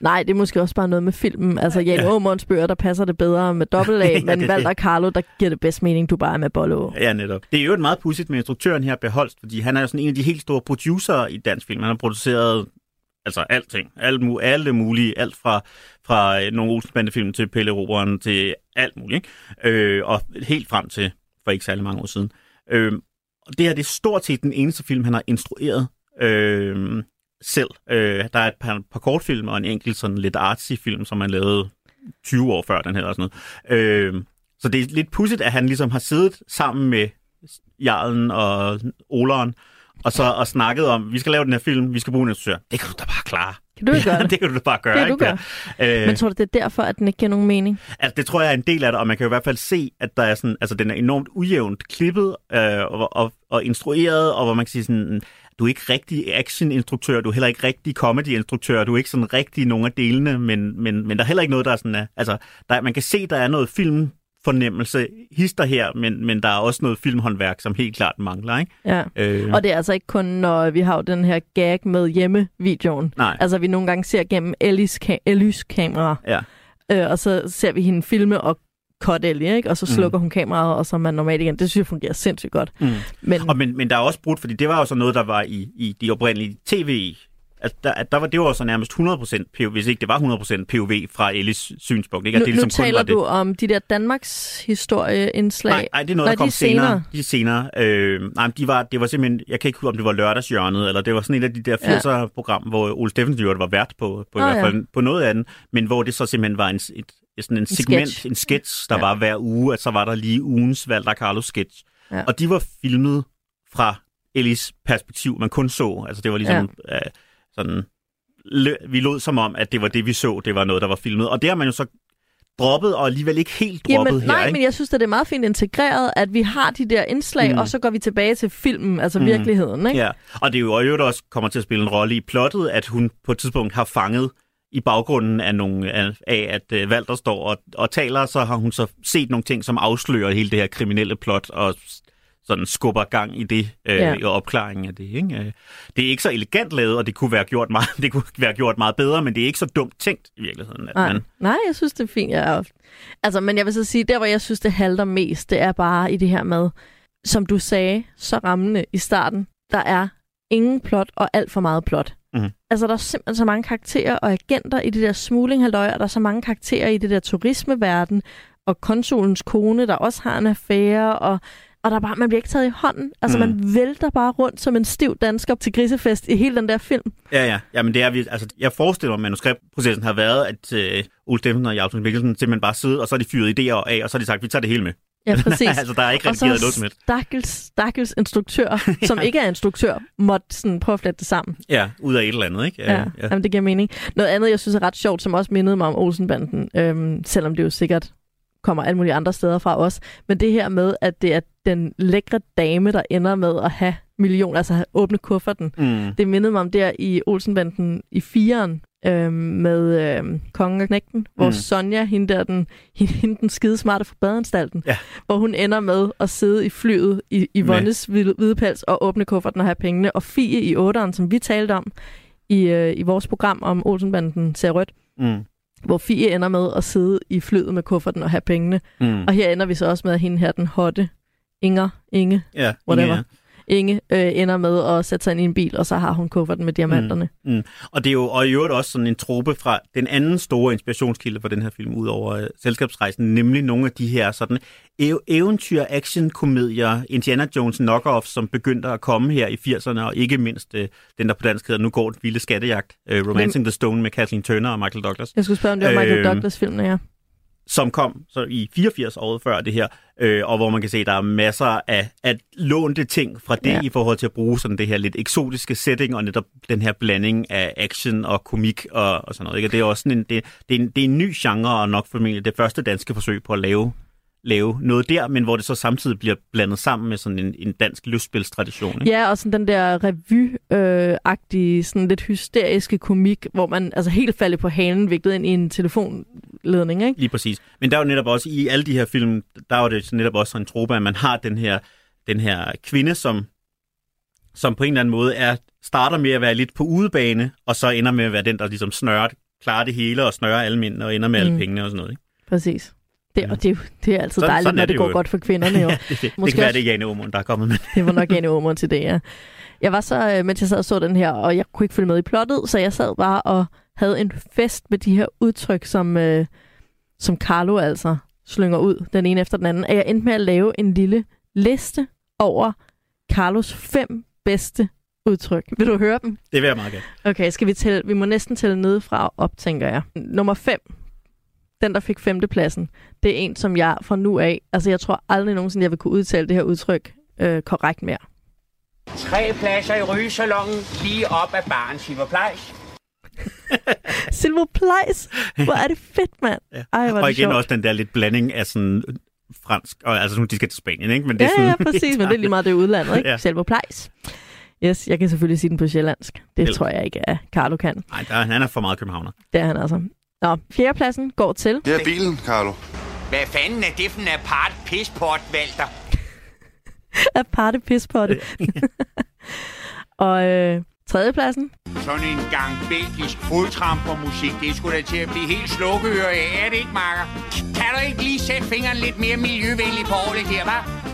nej, det er måske også bare noget med filmen. Altså, Jan Ja. Aumunds bøger, der passer det bedre med dobbelt A, Ja, men. Walter Carlo, der giver det bedst mening, du bare er med Bollo. Ja, netop. Det er jo et meget pudsigt med instruktøren her, Beholst, fordi han er jo sådan en af de helt store producer i dansk film. Han har produceret altså alting. Alt, mu- alle mulige. Alt fra, fra øh, nogle Olsenbande-film til Pelle Roberen til alt muligt. Ikke? Øh, og helt frem til for ikke særlig mange år siden. Øh, og det her det er stort set den eneste film, han har instrueret øh, selv. Øh, der er et par, par kortfilm og en enkelt sådan lidt artsy film, som han lavede 20 år før den her. Og sådan noget. Øh, så det er lidt pudsigt, at han ligesom har siddet sammen med Jarlen og Oleren, og så og snakket om, vi skal lave den her film, vi skal bruge en instruktør. Det kan du da bare klare. Kan du ikke gøre det? det kan du da bare gøre. Det kan ikke? du gøre. Øh, Men tror du, det er derfor, at den ikke giver nogen mening? Altså, det tror jeg er en del af det, og man kan jo i hvert fald se, at der er sådan, altså, den er enormt ujævnt klippet øh, og, og, og instrueret, og hvor man kan sige sådan, du er ikke rigtig action-instruktør, du er heller ikke rigtig comedy-instruktør, du er ikke sådan rigtig nogen af delene, men, men, men der er heller ikke noget, der er sådan, er, altså, der, man kan se, der er noget film fornemmelse hister her, men, men der er også noget filmhåndværk, som helt klart mangler, ikke? Ja. Øh, Og det er altså ikke kun, når vi har jo den her gag med hjemmevideoen. Nej. Altså, vi nogle gange ser gennem Ellis, ka- Ellys kamera, Ja. øh, og så ser vi hende filme og cut Ellie, ikke? Og så slukker mm. hun kameraet, og så er man normalt igen. Det synes jeg fungerer sindssygt godt. Mm. Men, Og men, men der er også brudt, fordi det var jo så noget, der var i, i de oprindelige tv at der, at der var, det var så nærmest 100% POV, hvis ikke det var 100% POV fra Ellis synspunkt. Ikke? At nu, det ligesom nu kun taler var det. du om de der Danmarks historieindslag. Nej, nej, det er noget, Nå, der kom de er senere. De er senere. Øh, nej, de var, det var simpelthen, jeg kan ikke huske, om det var lørdagshjørnet, eller det var sådan et af de der 80'er-program, hvor Ole Steffensen jo var vært på, på, Nå, i hvert fald, ja. på noget af den, men hvor det så simpelthen var en, et, sådan en segment, sketch. en sketch, der ja. var hver uge, at så var der lige ugens Valder Carlos sketch. Ja. Og de var filmet fra Ellis perspektiv, man kun så. Altså det var ligesom ja. øh, sådan, vi lod som om, at det var det, vi så, det var noget, der var filmet. Og det har man jo så droppet, og alligevel ikke helt droppet Jamen, her. nej, ikke? men jeg synes, at det er meget fint integreret, at vi har de der indslag, mm. Og så går vi tilbage til filmen, altså mm. virkeligheden, ikke? Ja, og det er jo øvrigt også kommer til at spille en rolle i plottet, at hun på et tidspunkt har fanget i baggrunden af, nogle, af, af at Valter står og, og taler, så har hun så set nogle ting, som afslører hele det her kriminelle plot, og sådan skubber gang i det, øh, Ja. opklaringen af det. Ikke? Øh, Det er ikke så elegant lavet, og det kunne være gjort meget, det kunne være gjort meget bedre, men det er ikke så dumt tænkt i virkeligheden. At Nej, man, nej, jeg synes, det er fint. Jeg er... Altså, men jeg vil så sige, der hvor jeg synes, det halter mest, det er bare i det her med, som du sagde, så rammende i starten, der er ingen plot og alt for meget plot. Mhm. Altså, der er simpelthen så mange karakterer og agenter i det der smugling og der er så mange karakterer i det der turismeverden, og konsulens kone, der også har en affære, og, og der er bare, man bliver ikke taget i hånden. Altså, Mhm. man vælter bare rundt som en stiv dansker til grisefest i hele den der film. Ja, ja. ja men det er, vi- altså, jeg forestiller mig, at manuskriptprocessen har været, at øh, Ole Steffensen og Jarlsson Mikkelsen simpelthen bare sidder, og så har de fyret idéer af, og så har de sagt, vi tager det hele med. Ja, præcis. altså, der er ikke redigeret noget som helst. stakkels, stakkels instruktør, som ikke er instruktør, måtte sådan prøve at flette det sammen. Ja, ud af et eller andet, ikke? Ja, ja. Jamen, det giver mening. Noget andet, jeg synes er ret sjovt, som også mindede mig om Olsenbanden, øhm, selvom det jo sikkert kommer alle mulige andre steder fra os, men det her med, at det er den lækre dame, der ender med at have millioner, altså have åbne kufferten. Mm. Det mindede mig om der i Olsenbanden i firen, øhm, med øhm, kongen og knægten, hvor Mm. Sonja, hende der, den, hende, den skidesmarte fra badeanstalten, Ja. hvor hun ender med at sidde i flyet i, i Vonnes hvide hvide pels og åbne kufferten og have pengene. Og Fie i 8'eren, som vi talte om i, øh, i vores program om Olsenbanden ser rødt, Mm. Hvor Fie ender med at sidde i flyet med kufferten og have pengene. Mm. Og her ender vi så også med, at hende her, den hotte, Inger, Inge, Ja, whatever, Inge, Inge øh, ender med at sætte sig ind i en bil, og så har hun kufferten med diamanterne. ja. mm. Og det er jo og i øvrigt også sådan en trope fra den anden store inspirationskilde for den her film, ud over uh, Selskabsrejsen, nemlig nogle af de her sådan ev- eventyr, action-komedier, Indiana Jones knockoffs, som begyndte at komme her i 80'erne, og ikke mindst uh, den, der på dansk hedder Nu går den vilde skattejagt, uh, Romancing the Stone med Kathleen Turner og Michael Douglas. Jeg skulle spørge, om det var Michael Øhm, Douglas-filmen, ja. Som kom så i 84 året før det her, øh, og hvor man kan se, at der er masser af, af lånte ting fra det Ja. i forhold til at bruge sådan det her lidt eksotiske setting, og netop den her blanding af action og komik og, og sådan noget. Ikke? Og Det er også sådan en, det, det, er en, det er en ny genre, og nok formentlig det første danske forsøg på at lave lave noget der, men hvor det så samtidig bliver blandet sammen med sådan en, en dansk lystspilstradition. Ikke? Ja, og sådan den der revy-agtige, sådan lidt hysteriske komik, hvor man altså helt falder på halen, viklet ind i en telefonledning, ikke? Lige præcis. Men der er jo netop også, i alle de her film, der er jo det så netop også en trope, at man har den her, den her kvinde, som, som på en eller anden måde er, starter med at være lidt på udebane, og så ender med at være den, der ligesom snører, klarer det hele og snører alle mændene og ender med. Mm. alle pengene og sådan noget. Ikke? Præcis. Det, og det, er jo- det er altid Sådan- dejligt, sådan når det, det går jo. godt for kvinderne jo. det, det, det Måske kan være, også- det er Jane Aumund, der er kommet med. Det var nok en Aumund til det, ja. Jeg var så, øh, mens jeg sad og så den her, og jeg kunne ikke følge med i plottet, så jeg sad bare og havde en fest med de her udtryk, som, øh, som Carlo altså slynger ud, den ene efter den anden. At jeg endte med at lave en lille liste over Carlos fem bedste udtryk. Vil du høre dem? Det vil jeg meget gerne. Okay, skal vi tælle? Vi må næsten tælle nedefra og op, tænker jeg. Nummer 5. Den, der fik femtepladsen. Det er en, som jeg fra nu af... Altså, jeg tror aldrig nogensinde, jeg vil kunne udtale det her udtryk øh, korrekt mere. Tre pladser i rygesalongen, lige op ad baren Silverplejs. Silver Plejs! Hvor er det fedt, mand! Ja. Ej, hvor er og igen sjovt. også den der lidt blanding af sådan fransk, og altså nu de skal til Spanien, ikke? Men det er Ja, sådan, ja, præcis, men det er lige meget det udlandet, ikke? Ja. Ja. Silver Plejs. Yes, jeg kan selvfølgelig sige den på sjællandsk. Det Ellers. tror jeg ikke, at Carlo kan. Nej, der, han er for meget københavner. Det er han altså. Nå, fjerdepladsen går til Det er bilen, Carlo. Hvad fanden er det for en apart pisport, Walter? aparte pispotte. og øh, Tredjepladsen. Sådan en gang belgisk fodtrampermusik, det er sgu da til at blive helt slukkeøre af, er det ikke, Marker? Kan du ikke lige sætte fingeren lidt mere miljøvenligt på året her, hva'?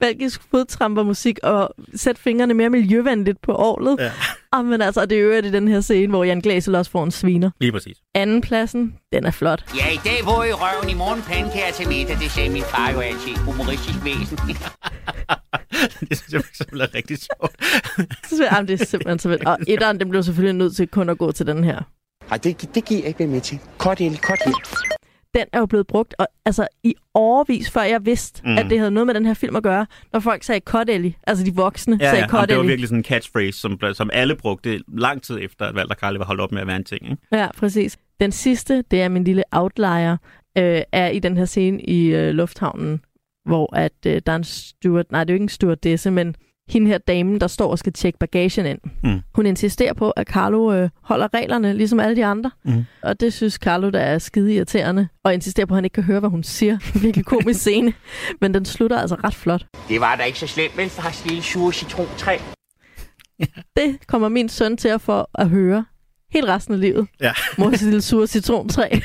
Belgisk fodtrampermusik og sæt fingrene mere miljøvenligt på året. Ja. Og men altså, det er jo i den her scene, hvor Jan Glæsel også får en sviner. Lige præcis. Anden pladsen, den er flot. Ja, i dag hvor i røven, i morgen pandekager til middag, det sagde min far jo altid. Humoristisk væsen. det synes jeg for eksempel er rigtig sjovt. Så, jamen, det er simpelthen så fedt. Og etteren, den blev selvfølgelig nødt til kun at gå til den her. Nej, det, det giver jeg ikke med til. Kort el, kort el. Den er jo blevet brugt og, altså, i overvis, før jeg vidste, Mm. at det havde noget med den her film at gøre, når folk sagde Cottelli, altså de voksne Ja, sagde ja. Jamen, det var virkelig sådan en catchphrase, som, som alle brugte lang tid efter, at Walter Carli var holdt op med at være en ting. Ikke? Ja, præcis. Den sidste, det er min lille outlier, øh, er i den her scene i øh, lufthavnen, hvor at øh, der er en steward, nej, det er jo ikke en stewardesse, men hende her damen, der står og skal tjekke bagagen ind. Mm. Hun insisterer på, at Carlo øh, holder reglerne, ligesom alle de andre. Mm. Og det synes Carlo, der er skide irriterende, og insisterer på, at han ikke kan høre, hvad hun siger. Virkelig komisk scene. Men den slutter altså ret flot. Det var da ikke så slemt, vel, fars lille sure citrontræ. Det kommer min søn til at få at høre helt resten af livet. Ja. Mors lille sure citrontræ.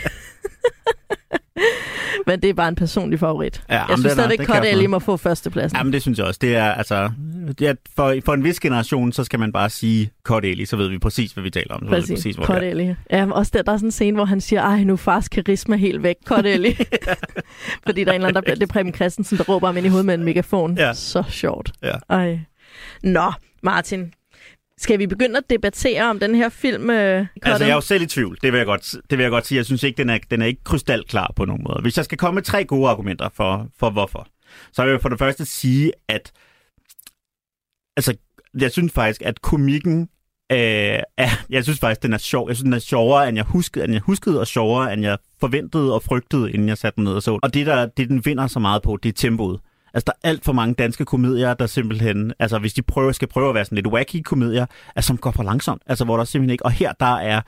Men det er bare en personlig favorit. Ja, jeg synes stadigvæk, Ellie få. må få førstepladsen. Jamen, det synes jeg også. Det er, altså, er, for, for en vis generation, så skal man bare sige Cordelli, så ved vi præcis, hvad vi taler om. Så ved vi Præcis, præcis hvor er. Cordelli. Ja, også der, der er sådan en scene, hvor han siger, ej, nu er fars karisma helt væk, Cordelli. Fordi der er en eller anden, der bliver, det Preben Christensen, der råber ham ind i hovedet med en megafon. Ja. Så sjovt. Ja. Ej. Nå, Martin. Skal vi begynde at debattere om den her film? Øh, Altså, jeg er jo selv i tvivl. Det vil jeg godt, det vil jeg godt sige. Jeg synes ikke, den er, den er ikke krystalklar på nogen måde. Hvis jeg skal komme med tre gode argumenter for, for hvorfor, så vil jeg for det første sige, at altså, jeg synes faktisk, at komikken øh, er, jeg synes faktisk, den er sjov. Jeg synes, den er sjovere, end jeg huskede, end jeg huskede og sjovere, end jeg forventede og frygtede, inden jeg satte den ned og så. Og det, der, det den vinder så meget på, det er tempoet. Altså, der er alt for mange danske komedier, der simpelthen, altså hvis de prøver, skal prøve at være sådan lidt wacky komedier, altså, som går for langsomt. Altså, hvor der simpelthen ikke, og her der er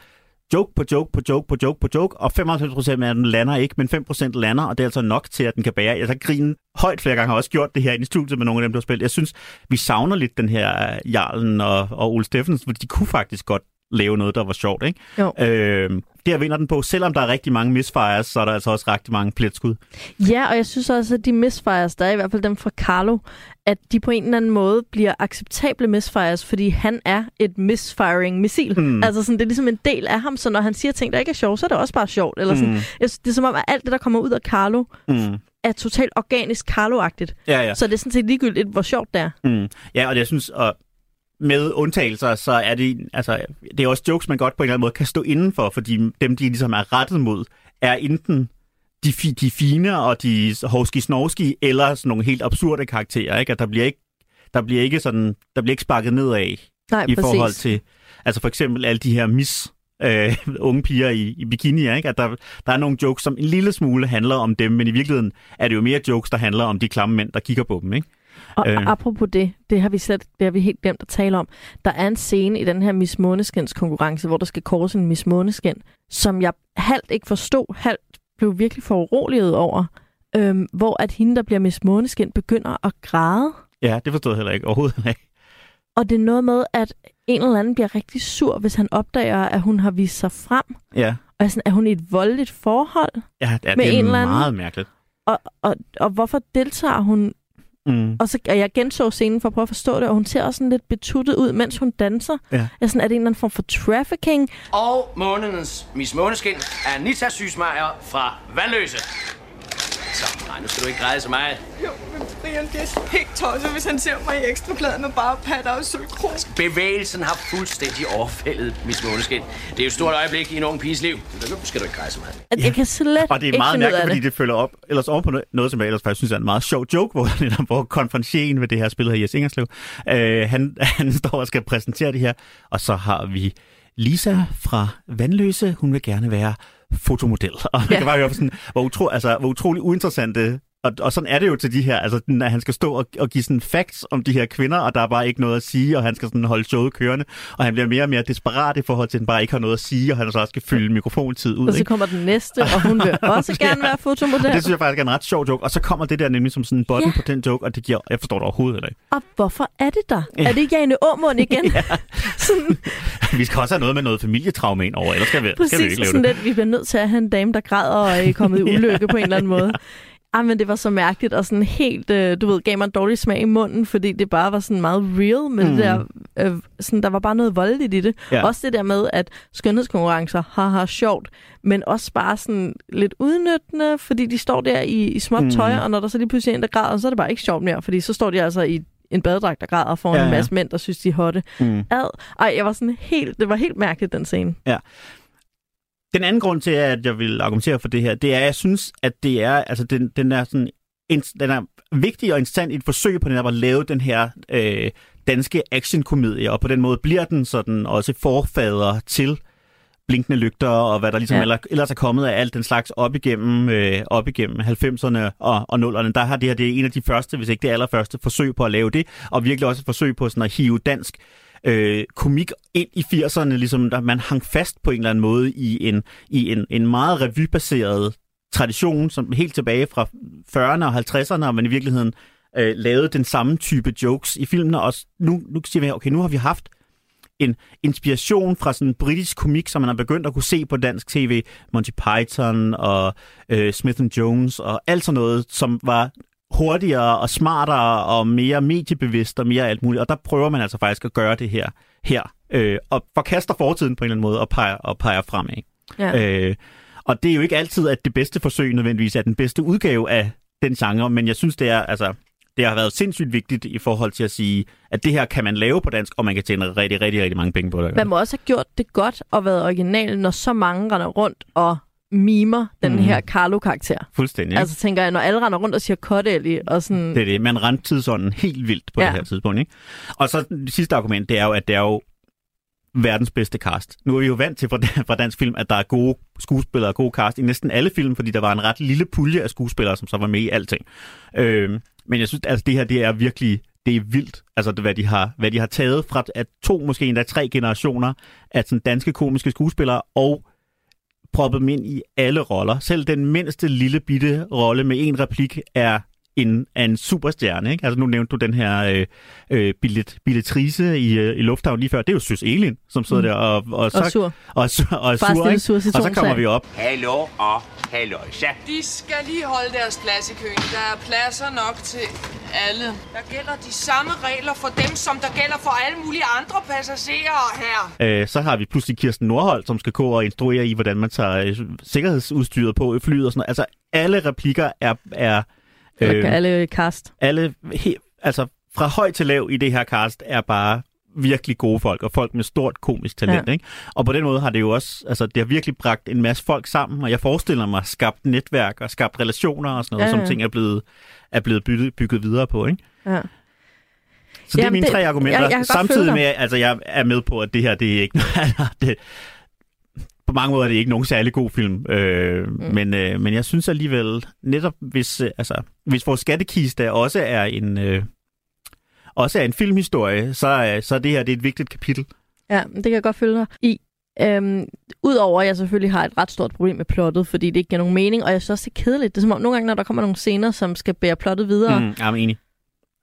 joke på joke på joke på joke på joke, og 95% af den lander ikke, men 5% lander, og det er altså nok til, at den kan bære. Jeg har grinet højt flere gange, har også gjort det her i studiet med nogle af dem, der har spillet. Jeg synes, vi savner lidt den her øh, Jarlen og, og Ole Steffensen, for de kunne faktisk godt lave noget, der var sjovt, ikke? Jo. Øh, der vinder den på. Selvom der er rigtig mange misfires, så er der altså også rigtig mange pletskud. Ja, og jeg synes også, at de misfires, der er i hvert fald dem fra Carlo, at de på en eller anden måde bliver acceptable misfires, fordi han er et misfiring missil. Mm. Altså sådan, det er ligesom en del af ham, så når han siger ting, der ikke er sjovt, så er det også bare sjovt. Eller sådan. Mm. Det er som om, at alt det, der kommer ud af Carlo, Mm. er totalt organisk Carlo-agtigt. Ja, ja. Så det er sådan set ligegyldigt, hvor sjovt det er. Mm. Ja, og jeg synes, og med undtagelser, så er det, altså, det er også jokes, man godt på en eller anden måde kan stå indenfor, fordi dem, de ligesom er rettet mod, er enten de, fi- de fine og de hovski-snovski, eller sådan nogle helt absurde karakterer, ikke? At der bliver ikke, der bliver ikke sådan, der bliver ikke sparket nedad Nej, i præcis. forhold til, altså for eksempel alle de her mis, øh, unge piger i, i bikini, ikke? At der, der er nogle jokes, som en lille smule handler om dem, men i virkeligheden er det jo mere jokes, der handler om de klamme mænd, der kigger på dem, ikke? Og Øh. apropos det, det har vi slet, det har vi helt glemt at tale om. Der er en scene i den her Miss Måneskins konkurrence, hvor der skal kåres en Miss Måneskin, som jeg halvt ikke forstod, halvt blev virkelig foruroliget over, øhm, hvor at hende, der bliver Miss Måneskin, begynder at græde. Ja, det forstod jeg heller ikke overhovedet heller ikke. Og det er noget med, at en eller anden bliver rigtig sur, hvis han opdager, at hun har vist sig frem. Ja, Og er, sådan, er hun i et voldeligt forhold? ja, ja Med det er en eller anden- meget mærkeligt. Og, og, og hvorfor deltager hun? Mm. Og så og jeg genså scenen for at prøve at forstå det, og hun ser også sådan lidt betuttet ud, mens hun danser. Ja. Er, sådan, er det en eller anden form for trafficking? Og månedens Miss Måneskin er Anita Sysmeier fra Vandløse. Nej, nu skal du ikke græde så meget. Jo, men Brian, det er helt tosset, hvis han ser mig i ekstrabladet med bare patter og sølvkron. Bevægelsen har fuldstændig overfældet Miss Måneskin. Det er jo et stort øjeblik i en ung piges liv. Nu skal du ikke græde så meget. At jeg kan slet Og det er meget mærkeligt, fordi det. det følger op ellers over på noget, noget, som jeg ellers faktisk synes er en meget sjov joke, hvor, netop, hvor konferencien ved det her spil her, Jes Ingerslev, øh, han, han står og skal præsentere det her, og så har vi Lisa fra Vandløse, hun vil gerne være fotomodel. Og man Ja. kan bare høre, sådan, hvor, utro, altså, hvor utrolig uinteressante og, og sådan er det jo til de her, altså at han skal stå og, og give sådan facts om de her kvinder, og der er bare ikke noget at sige, og han skal sådan holde showet kørende, og han bliver mere og mere desperat i forhold til, at han bare ikke har noget at sige, og han så også skal fylde mikrofontid ud. Og så ikke? kommer den næste, og hun vil også gerne være fotomodel. Og det synes jeg faktisk er en ret sjov joke. Og så kommer det der nemlig som sådan en button Ja. på den joke, og det giver, jeg forstår det overhovedet ikke. Og hvorfor er det der? Ja. Er det Jane Aumund igen? ja. sådan, Vi skal også have noget med noget familietraume ind over, ellers skal vi, skal vi præcis ikke lave sådan det. lidt, vi bliver nødt til at have en dame, der græder og er kommet i ulykke på en eller anden måde. Ah, men det var så mærkeligt, og sådan helt, øh, du ved, gav mig en dårlig smag i munden, fordi det bare var sådan meget real, men Mm. det der, øh, sådan, der var bare noget voldeligt i det. Ja. Også det der med, at skønhedskonkurrencer, haha, sjovt, men også bare sådan lidt udnyttende, fordi de står der i, i småt Mm. tøj, og når der så lige pludselig er en, der græder, så er det bare ikke sjovt mere, fordi så står de altså i en badedragt, der græder foran ja, ja. en masse mænd, der synes, de er hotte. Mm. Ad. Ej, jeg var sådan helt, det var helt mærkeligt, den scene. Ja. Den anden grund til, at jeg vil argumentere for det her, det er, at jeg synes, at det er, altså den, den er sådan, en, den er vigtig og interessant i et forsøg på den her, at lave den her øh, danske actionkomedie, og på den måde bliver den sådan også forfader til blinkende lygter, og hvad der ligesom. Ja. ellers er kommet af alt den slags op igennem, øh, op igennem 90'erne og, og 0'erne. Der har det her, det er en af de første, hvis ikke det allerførste forsøg på at lave det, og virkelig også et forsøg på sådan at hive dansk øh, komik ind i 80'erne, ligesom der man hang fast på en eller anden måde i en, i en, en meget revybaseret tradition, som helt tilbage fra 40'erne og 50'erne, og man i virkeligheden øh, lavede den samme type jokes i filmene. Og nu, nu siger vi, okay, nu har vi haft en inspiration fra sådan en britisk komik, som man har begyndt at kunne se på dansk tv. Monty Python og øh, Smith Jones og alt sådan noget, som var hurtigere og smartere og mere mediebevidst og mere alt muligt. Og der prøver man altså faktisk at gøre det her, her øh, og forkaster fortiden på en eller anden måde og peger, og peger fremad. Ja. Øh, og det er jo ikke altid, at det bedste forsøg nødvendigvis er den bedste udgave af den genre, men jeg synes, det er, altså, det har været sindssygt vigtigt i forhold til at sige, at det her kan man lave på dansk, og man kan tjene rigtig, rigtig, rigtig mange penge på det. Man må også have gjort det godt og været original, når så mange render rundt og mimer den mm. her Carlo-karakter. Fuldstændig. Ikke? Altså tænker jeg, når alle render rundt og siger Cottelli, og sådan... Det er det. Man rendte tidsånden helt vildt på ja. Det her tidspunkt. Ikke? Og så det sidste argument, det er jo, at det er jo verdens bedste cast. Nu er vi jo vant til fra, dansk film, at der er gode skuespillere og gode cast i næsten alle film, fordi der var en ret lille pulje af skuespillere, som så var med i alting. Øh, men jeg synes, altså det her, det er virkelig, det er vildt, altså det, hvad, de har, hvad de har taget fra at to, måske endda tre generationer af sådan danske komiske skuespillere, og proppet dem ind i alle roller. Selv den mindste lille bitte rolle med en replik er en, er en superstjerne. Ikke? Altså nu nævnte du den her øh, øh, billet, billetrise i, øh, i Lufthavn lige før. Det er jo Søs Elin, som sidder Mm. der og, og, så, Og sur. Og, og, sur, ikke? sur og så kommer vi op. Hallo og halløjsa. De skal lige holde deres plads i køen. Der er pladser nok til alle. Der gælder de samme regler for dem, som der gælder for alle mulige andre passagerer her. Øh, så har vi pludselig Kirsten Nordholt, som skal gå og instruere i, hvordan man tager øh, sikkerhedsudstyret på i flyet og sådan noget. Altså alle replikker er... er Øh, alle cast. alle he, altså fra høj til lav i det her cast er bare virkelig gode folk, og folk med stort komisk talent. Ja. Ikke? Og på den måde har det jo også, altså det har virkelig bragt en masse folk sammen, og jeg forestiller mig skabt netværk og skabt relationer og sådan noget, Ja, som ja. ting er blevet, er blevet bygget, bygget videre på. Ikke? Ja. Så det er Jamen, mine det- tre argumenter. jeg- jeg Samtidig med, altså jeg er med på, at det her, det er ikke det, på mange måder er det ikke nogen særlig god film, øh, mm. men, øh, men jeg synes alligevel, netop hvis, øh, altså, hvis vores skattekiste også er en, øh, også er en filmhistorie, så, er- så er det her det er et vigtigt kapitel. Ja, det kan jeg godt følge dig i. Øhm, Udover at jeg selvfølgelig har et ret stort problem med plottet, fordi det ikke giver nogen mening, og jeg synes også, det er kedeligt. Det er som om nogle gange, når der kommer nogle scener, som skal bære plottet videre. Mm, jeg er enig.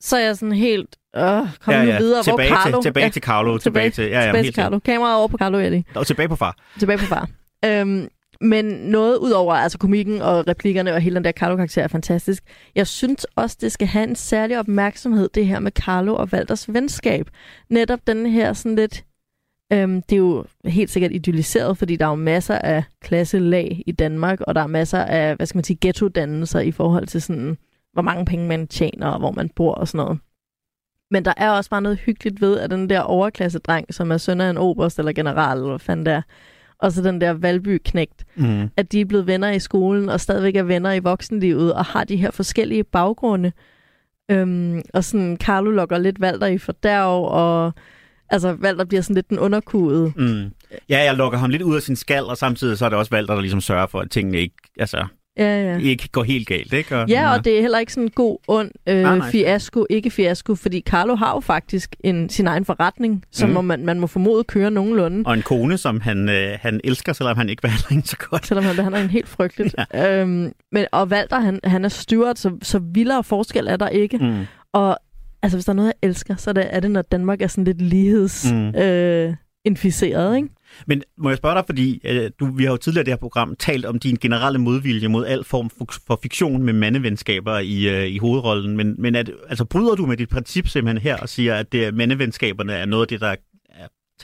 Så er jeg sådan helt, øh, kom Ja, nu ja. videre. Tilbage Hvor til- Carlo? tilbage til Carlo, tilbage til- ja, ja, tilbage til Carlo. Kameraet over på Carlo, Eddie. Og tilbage på far. Tilbage på far. øhm, men noget ud over altså komikken og replikkerne og hele den der Carlo-karakter er fantastisk. Jeg synes også, det skal have en særlig opmærksomhed, det her med Carlo og Walters venskab. Netop den her sådan lidt... Øhm, det er jo helt sikkert idealiseret, fordi der er jo masser af klasselag i Danmark, og der er masser af, hvad skal man sige, ghetto-dannelser i forhold til sådan, hvor mange penge man tjener, og hvor man bor og sådan noget. Men der er også bare noget hyggeligt ved, at den der overklassedreng, som er søn af en oberst eller general, eller hvad fanden det er, og så den der Valby-knægt, Mm. at de er blevet venner i skolen, og stadigvæk er venner i voksenlivet, og har de her forskellige baggrunde. Øhm, og sådan, Carlo lokker lidt Valter i fordærv, og altså, Valter bliver sådan lidt den underkudede. Mm. Ja, jeg lukker ham lidt ud af sin skal, og samtidig så er det også Valter, der ligesom sørger for, at tingene ikke, altså, Ja, ja. ikke går helt galt, ikke? Og, Ja, og det er heller ikke sådan en god, ond øh, Nej, nej. fiasko, ikke fiasko, fordi Carlo har jo faktisk en, sin egen forretning, som mm. man, man må formode kører nogenlunde, og en kone, som han, øh, han elsker, selvom han ikke behandler hende så godt. selvom han behandler hende helt frygteligt. ja. øhm, men, og Walter, han, han er steward, så, så vildere forskel er der ikke. Mm. Og altså, hvis der er noget, jeg elsker, så er det, er det når Danmark er sådan lidt ligheds... Mm. Øh, inficeret, ikke? Men må jeg spørge dig, fordi øh, du, vi har jo tidligere i det her program talt om din generelle modvilje mod al form for, fiktion med mandevenskaber i, øh, i hovedrollen, men, men at, altså, bryder du med dit princip simpelthen her og siger, at det, er- mandevenskaberne er noget af det, der er,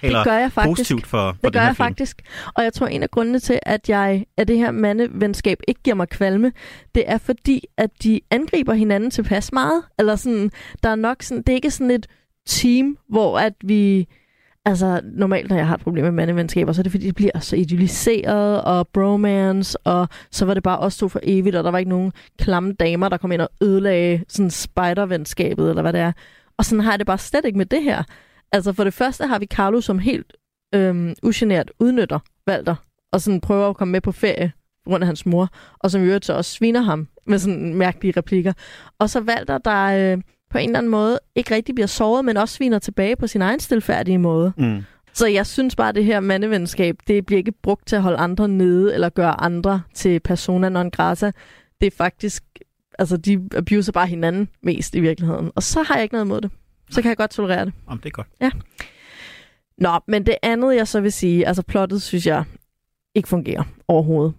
taler Det gør jeg faktisk. positivt for, for Det gør jeg film? faktisk. Og jeg tror, en af grundene til, at, jeg, at det her mandevenskab ikke giver mig kvalme, det er fordi, at de angriber hinanden tilpas meget. Eller sådan, der er nok sådan, det er ikke sådan et team, hvor at vi... Altså, normalt, når jeg har et problem med mandevenskaber, så er det fordi, det bliver så idealiseret og bromance, og så var det bare os to for evigt, og der var ikke nogen klamme damer, der kom ind og ødelagde sådan spidervenskabet, eller hvad det er. Og sådan har jeg det bare slet ikke med det her. Altså, for det første har vi Carlo, som helt øhm, ugenert udnytter Valter, og sådan prøver at komme med på ferie rundt af hans mor, og som i øvrigt så også sviner ham med sådan mærkelige replikker. Og så Valter, der øh, på en eller anden måde ikke rigtig bliver såret, men også sviner tilbage på sin egen stilfærdige måde. Mm. Så jeg synes bare, at det her mandevenskab, det bliver ikke brugt til at holde andre nede, eller gøre andre til persona non grata. Det er faktisk, altså de abuser bare hinanden mest i virkeligheden. Og så har jeg ikke noget imod det. Så kan jeg godt tolerere det. Om det er godt. Ja. Nå, men det andet, jeg så vil sige, altså plottet, synes jeg ikke fungerer overhovedet.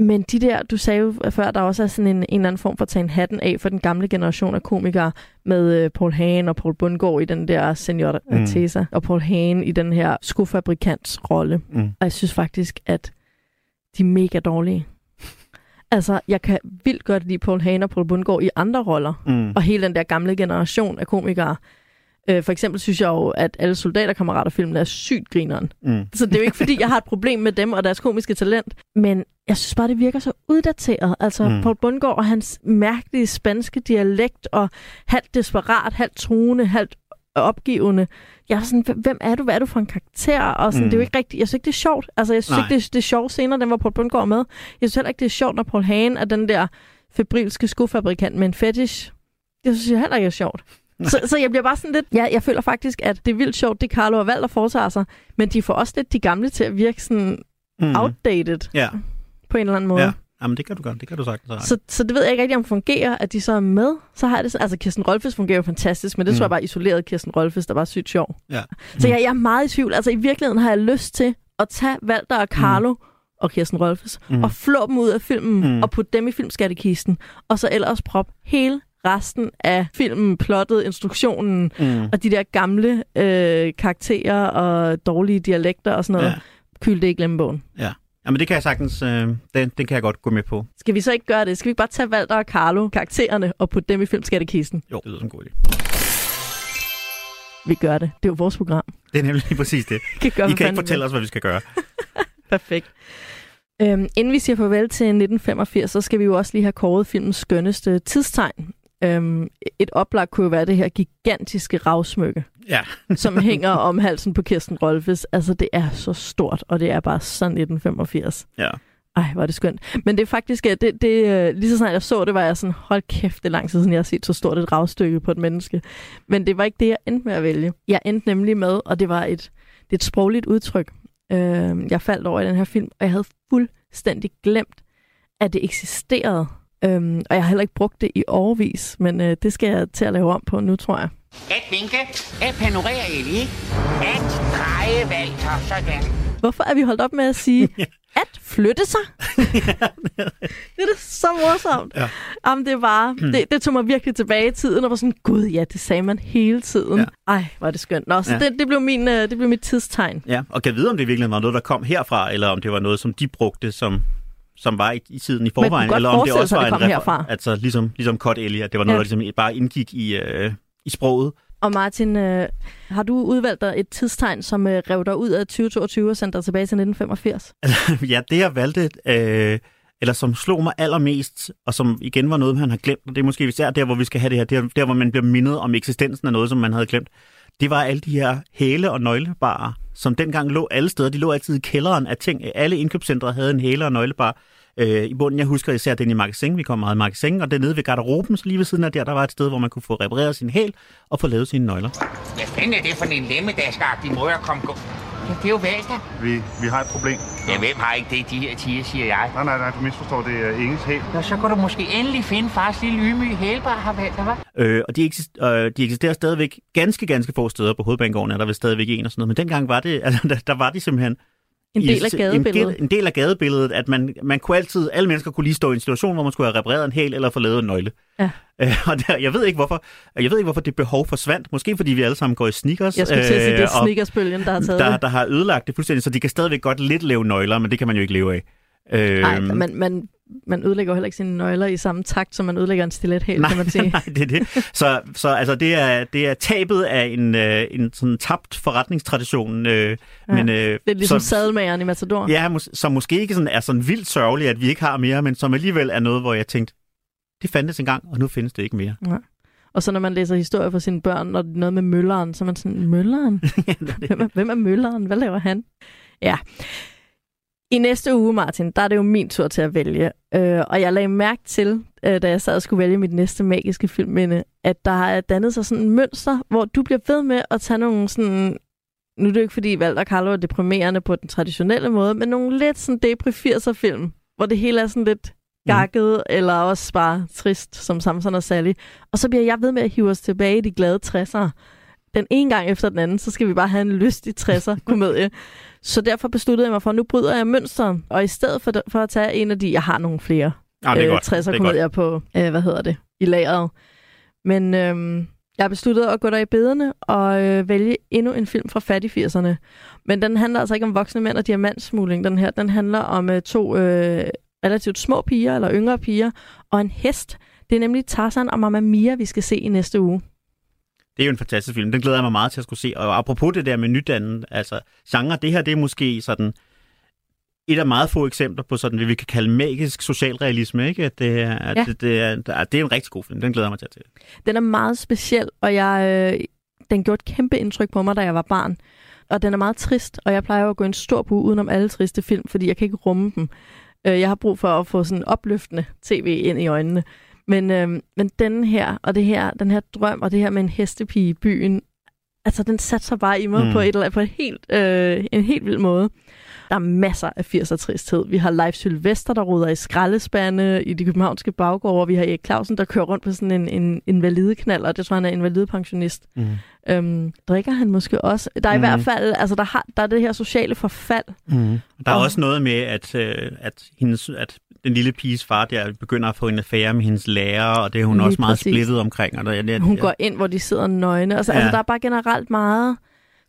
Men de der, du sagde jo før, der også er sådan en, en eller anden form for at tage en hatten af for den gamle generation af komikere med øh, Paul Hagen og Paul Bundgaard i den der Senior Mm. Tesa, og Paul Hagen i den her skofabrikants rolle. Mm. Og jeg synes faktisk, at de er mega dårlige. Altså, jeg kan vildt godt lide Paul Hagen og Paul Bundgaard i andre roller. Mm. Og hele den der gamle generation af komikere. Øh, for eksempel synes jeg jo, at alle soldaterkammerater-filmen er sygt grineren. Mm. Så det er jo ikke, fordi jeg har et problem med dem og deres komiske talent. Men jeg synes bare, det virker så uddateret. Altså, Mm. mm. Paul Bundgaard og hans mærkelige spanske dialekt, og halvt desperat, halvt truende, halvt opgivende. Jeg er sådan, hvem er du? Hvad er du for en karakter? Og sådan, Mm. mm. det er jo ikke rigtigt. Jeg synes ikke, det er sjovt. Altså, jeg synes Nej. ikke, det er, det er sjovt scener, den var Paul Bundgaard med. Jeg synes heller ikke, det er sjovt, når Paul Hagen er den der febrilske skofabrikant med en fetish. Det synes jeg heller ikke er sjovt. Så, så jeg bliver bare sådan lidt... Ja, jeg føler faktisk, at det er vildt sjovt, det Carlo og Valder foretager sig, men de får også lidt de gamle til at virke sådan Mm. outdated Ja, på en eller anden måde. ja. Jamen, det kan du godt. Det kan du sagtens have. Så, så det ved jeg ikke rigtig, om fungerer, at de så er med. Så har jeg det sådan, altså Kirsten Rolfes fungerer jo fantastisk, men det mm. tror Mm. jeg bare isoleret Kirsten Rolfes, der var sygt sjov. Ja. Så jeg, jeg er meget i tvivl. Altså i virkeligheden har jeg lyst til at tage Walter og Carlo mm. og Kirsten Rolfes Mm. mm. og flå dem ud af filmen Mm. mm. og putte dem i filmskattekisten. Og så ellers prop hele resten af filmen, plottet, instruktionen Mm. og de der gamle øh, karakterer og dårlige dialekter og sådan noget. Ja. Kyl det i glemmebogen. Ja. Jamen, det kan jeg sagtens... Øh, den, den kan jeg godt gå med på. Skal vi så ikke gøre det? Skal vi ikke bare tage Walter og Carlo, karaktererne, og putte dem i filmskattekisten? Jo, det lyder som en god idé. Vi gør det. Det er jo vores program. Det er nemlig lige præcis det. Kan gøre, I kan ikke fortælle os, hvad vi skal gøre. Perfekt. Øhm, inden vi siger farvel til 1985, så skal vi jo også lige have kåret filmens skønneste tidstegn. Øhm, et oplag kunne jo være det her gigantiske ravsmykke, Ja. som hænger om halsen på Kirsten Rolfes. Altså, det er så stort, og det er bare så 1985. Ja. Ej, hvor er det skønt. Men det er faktisk, det, det, øh, lige så snart jeg så det, var jeg sådan, hold kæft, det er lang tid siden, jeg har set så stort et ravstykke på et menneske. Men det var ikke det, jeg endte med at vælge. Jeg endte nemlig med, og det var et, det er et sprogligt udtryk, øh, jeg faldt over i den her film, og jeg havde fuldstændig glemt, at det eksisterede. Øhm, og jeg har heller ikke brugt det i overvis, men øh, det skal jeg til at lave om på nu, tror jeg. At vinke, at panorere Ellie, at dreje Walter, sådan. Hvorfor er vi holdt op med at sige, at flytte sig? det er da så morsomt. Ja. Jamen, det var, det, det tog mig virkelig tilbage i tiden, og var sådan, gud ja, det sagde man hele tiden. Ja. Ej, var det skønt. Nå, så Ja. ja. det, det, blev min, øh, det blev mit tidstegn. Ja, og kan vide, om det virkelig var noget, der kom herfra, eller om det var noget, som de brugte, som, som var i, i tiden i forvejen, eller om det også var det en herfra. Altså ligesom, ligesom Cut Ellie, at det var noget, Ja. der ligesom bare indgik i, øh, i sproget. Og Martin, øh, har du udvalgt dig et tidstegn, som øh, rev dig ud af 2022 og sendte dig tilbage til 1985? ja, det jeg valgte, øh, eller som slog mig allermest, og som igen var noget, man har glemt, og det er måske især der, hvor vi skal have det her, der, der hvor man bliver mindet om eksistensen af noget, som man havde glemt, det var alle de her hæle- og nøglebarer, som dengang lå alle steder. De lå altid i kælderen af ting. Alle indkøbscentre havde en hæler og nøglebar. øh, i bunden. Jeg husker især den i magasin. Vi kom meget i magasin, og det nede ved garderoben, så lige ved siden af der, der var et sted, hvor man kunne få repareret sin hæl og få lavet sine nøgler. Hvad fanden er det for en lemmedaskagtig måde at komme gå? Ja, det er jo Walter. Vi, vi har et problem. Ja, hvem har ikke det, de her tiger, siger jeg. Nej, nej, nej, du misforstår. Det er Inges hæl. Nå, så kan du måske endelig finde fars lille ydmyge hælbar, har Walter, hva'? Øh, og de, eksist, øh, de eksisterer stadigvæk ganske, ganske få steder på hovedbanegården, er der vist stadigvæk en og sådan noget. Men dengang var det, altså, der, der var de simpelthen En del af gadebilledet. En del, en del af gadebilledet, at man, man kunne altid, alle mennesker kunne lige stå i en situation, hvor man skulle have repareret en hæl eller få lavet en nøgle. Ja. Øh, og der, jeg, ved ikke, hvorfor, jeg ved ikke, hvorfor det behov forsvandt. Måske fordi vi alle sammen går i sneakers. Jeg skulle til at sige, det er og sneakersbølgen, der har taget der, det. der har ødelagt det fuldstændig, så de kan stadigvæk godt lidt lave nøgler, men det kan man jo ikke leve af. Øh, Nej, man, man, man ødelægger heller ikke sine nøgler i samme takt, som man ødelægger en stilethæl, kan man sige. nej, det er det. Så, så altså, det, er, det er tabet af en, øh, en sådan tabt forretningstradition. Øh, Ja. men, øh, Det er ligesom så, sadelmageren i Matador. Ja, mås- som måske ikke sådan, er sådan vildt sørgeligt, at vi ikke har mere, men som alligevel er noget, hvor jeg tænkte, det fandtes engang, og nu findes det ikke mere. Ja. Og så når man læser historier for sine børn, og det er noget med mølleren, så er man sådan, mølleren? hvem, er, hvem er mølleren? Hvad laver han? Ja. I næste uge, Martin, der er det jo min tur til at vælge. Øh, og jeg lagde mærke til, øh, da jeg sad og skulle vælge mit næste magiske filmminde, at der er dannet sig sådan en mønster, hvor du bliver ved med at tage nogle sådan... Nu er det jo ikke, fordi Walter Carlo er deprimerende på den traditionelle måde, men nogle lidt sådan depri 80'er film, hvor det hele er sådan lidt gakket, mm. eller også bare trist, som Samson og Sally. Og så bliver jeg ved med at hive os tilbage i de glade 60'ere. Den ene gang efter den anden, så skal vi bare have en lystig 60'er komedie. så derfor besluttede jeg mig for, at nu bryder jeg mønstret, og i stedet for, for at tage en af de, jeg har nogle flere Ah, det er godt. 60'er Det er komedier på, øh, hvad hedder det, i lageret. Men øhm, jeg har besluttet at gå der i bederne og øh, vælge endnu en film fra fattig 80'erne. Men den handler altså ikke om voksne mænd og diamantsmugling, den her. Den handler om øh, to øh, relativt små piger, eller yngre piger, og en hest. Det er nemlig Tarzan og Mamma Mia, vi skal se i næste uge. Det er jo en fantastisk film. Den glæder jeg mig meget til at skulle se. Og apropos det der med nydannet, altså genre, det her det er måske sådan et af meget få eksempler på sådan, hvad vi kan kalde magisk socialrealisme, ikke? At det, er, at Ja. det, det, er, det er en rigtig god film. Den glæder jeg mig til at se. Den er meget speciel, og jeg, øh, den gjorde et kæmpe indtryk på mig, da jeg var barn. Og den er meget trist, og jeg plejer jo at gå en stor bu udenom alle triste film, fordi jeg kan ikke rumme dem. Øh, jeg har brug for at få sådan opløftende tv ind i øjnene. Men, øh, men den her, og det her, den her drøm, og det her med en hestepige i byen, altså den satte sig bare i mig Mm. på, et på et helt, øh, en helt vild måde. Der er masser af 80'er tristhed. Vi har Leif Sylvester, der ruder i skraldespande i de københavnske baggårde. Vi har Erik Clausen, der kører rundt på sådan en, en invalideknald, og det tror jeg, han er invalidepensionist. Mm. Øhm, drikker han måske også? Der er Mhm. i hvert fald, altså der, har, der er det her sociale forfald. Mm. Der er Og- også noget med, at, øh, at, hendes, at den lille piges far der begynder at få en affære med hendes lærer, og det er hun Lige også meget præcis. splittet omkring. Og der, det, Hun går ind, hvor de sidder nøgne. Altså, ja. altså der er bare generelt meget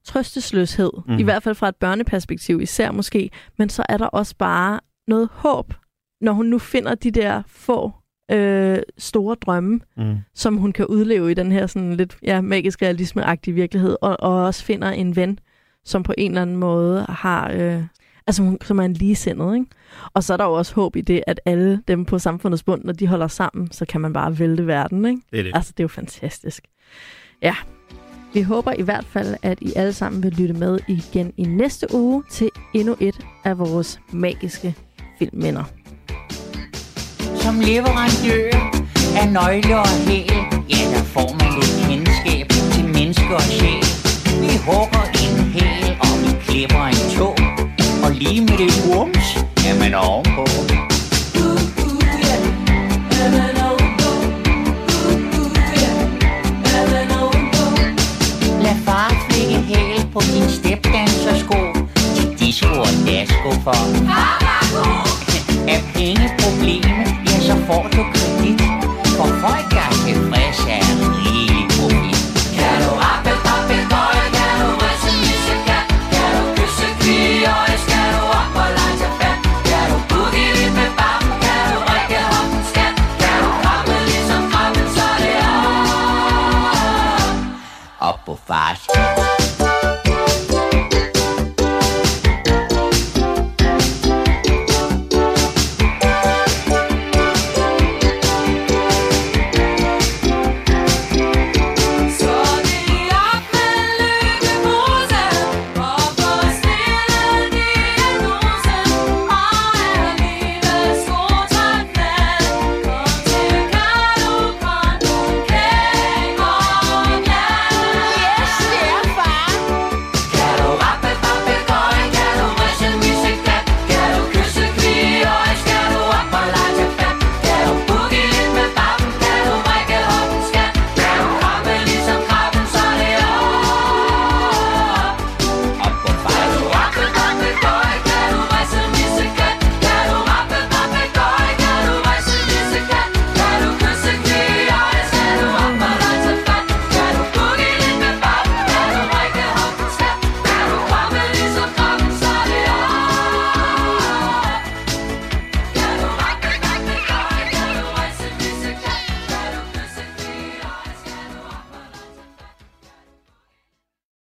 trøstesløshed, Mhm. mm. i hvert fald fra et børneperspektiv især måske. Men så er der også bare noget håb, når hun nu finder de der få øh, store drømme, Mm. som hun kan udleve i den her sådan lidt ja, magisk realisme-agtige virkelighed, og, og også finder en ven, som på en eller anden måde har, øh, altså hun, som er en ligesindet, ikke? Og så er der jo også håb i det, at alle dem på samfundets bund, når de holder sammen, så kan man bare vælte verden, ikke? Det er det. Altså, det er jo fantastisk. Ja, vi håber i hvert fald, at I alle sammen vil lytte med igen i næste uge til endnu et af vores magiske filmminder. Som leverandør af nøgler og hæl, ja, der får man lidt kendskab til mennesker og sjæl. Vi hugger en hæl, og vi klipper en tog, og lige med det ums, er man ovenpå. Lad for. Er penge problemet, ja så får du kredit. For folk er tilfredse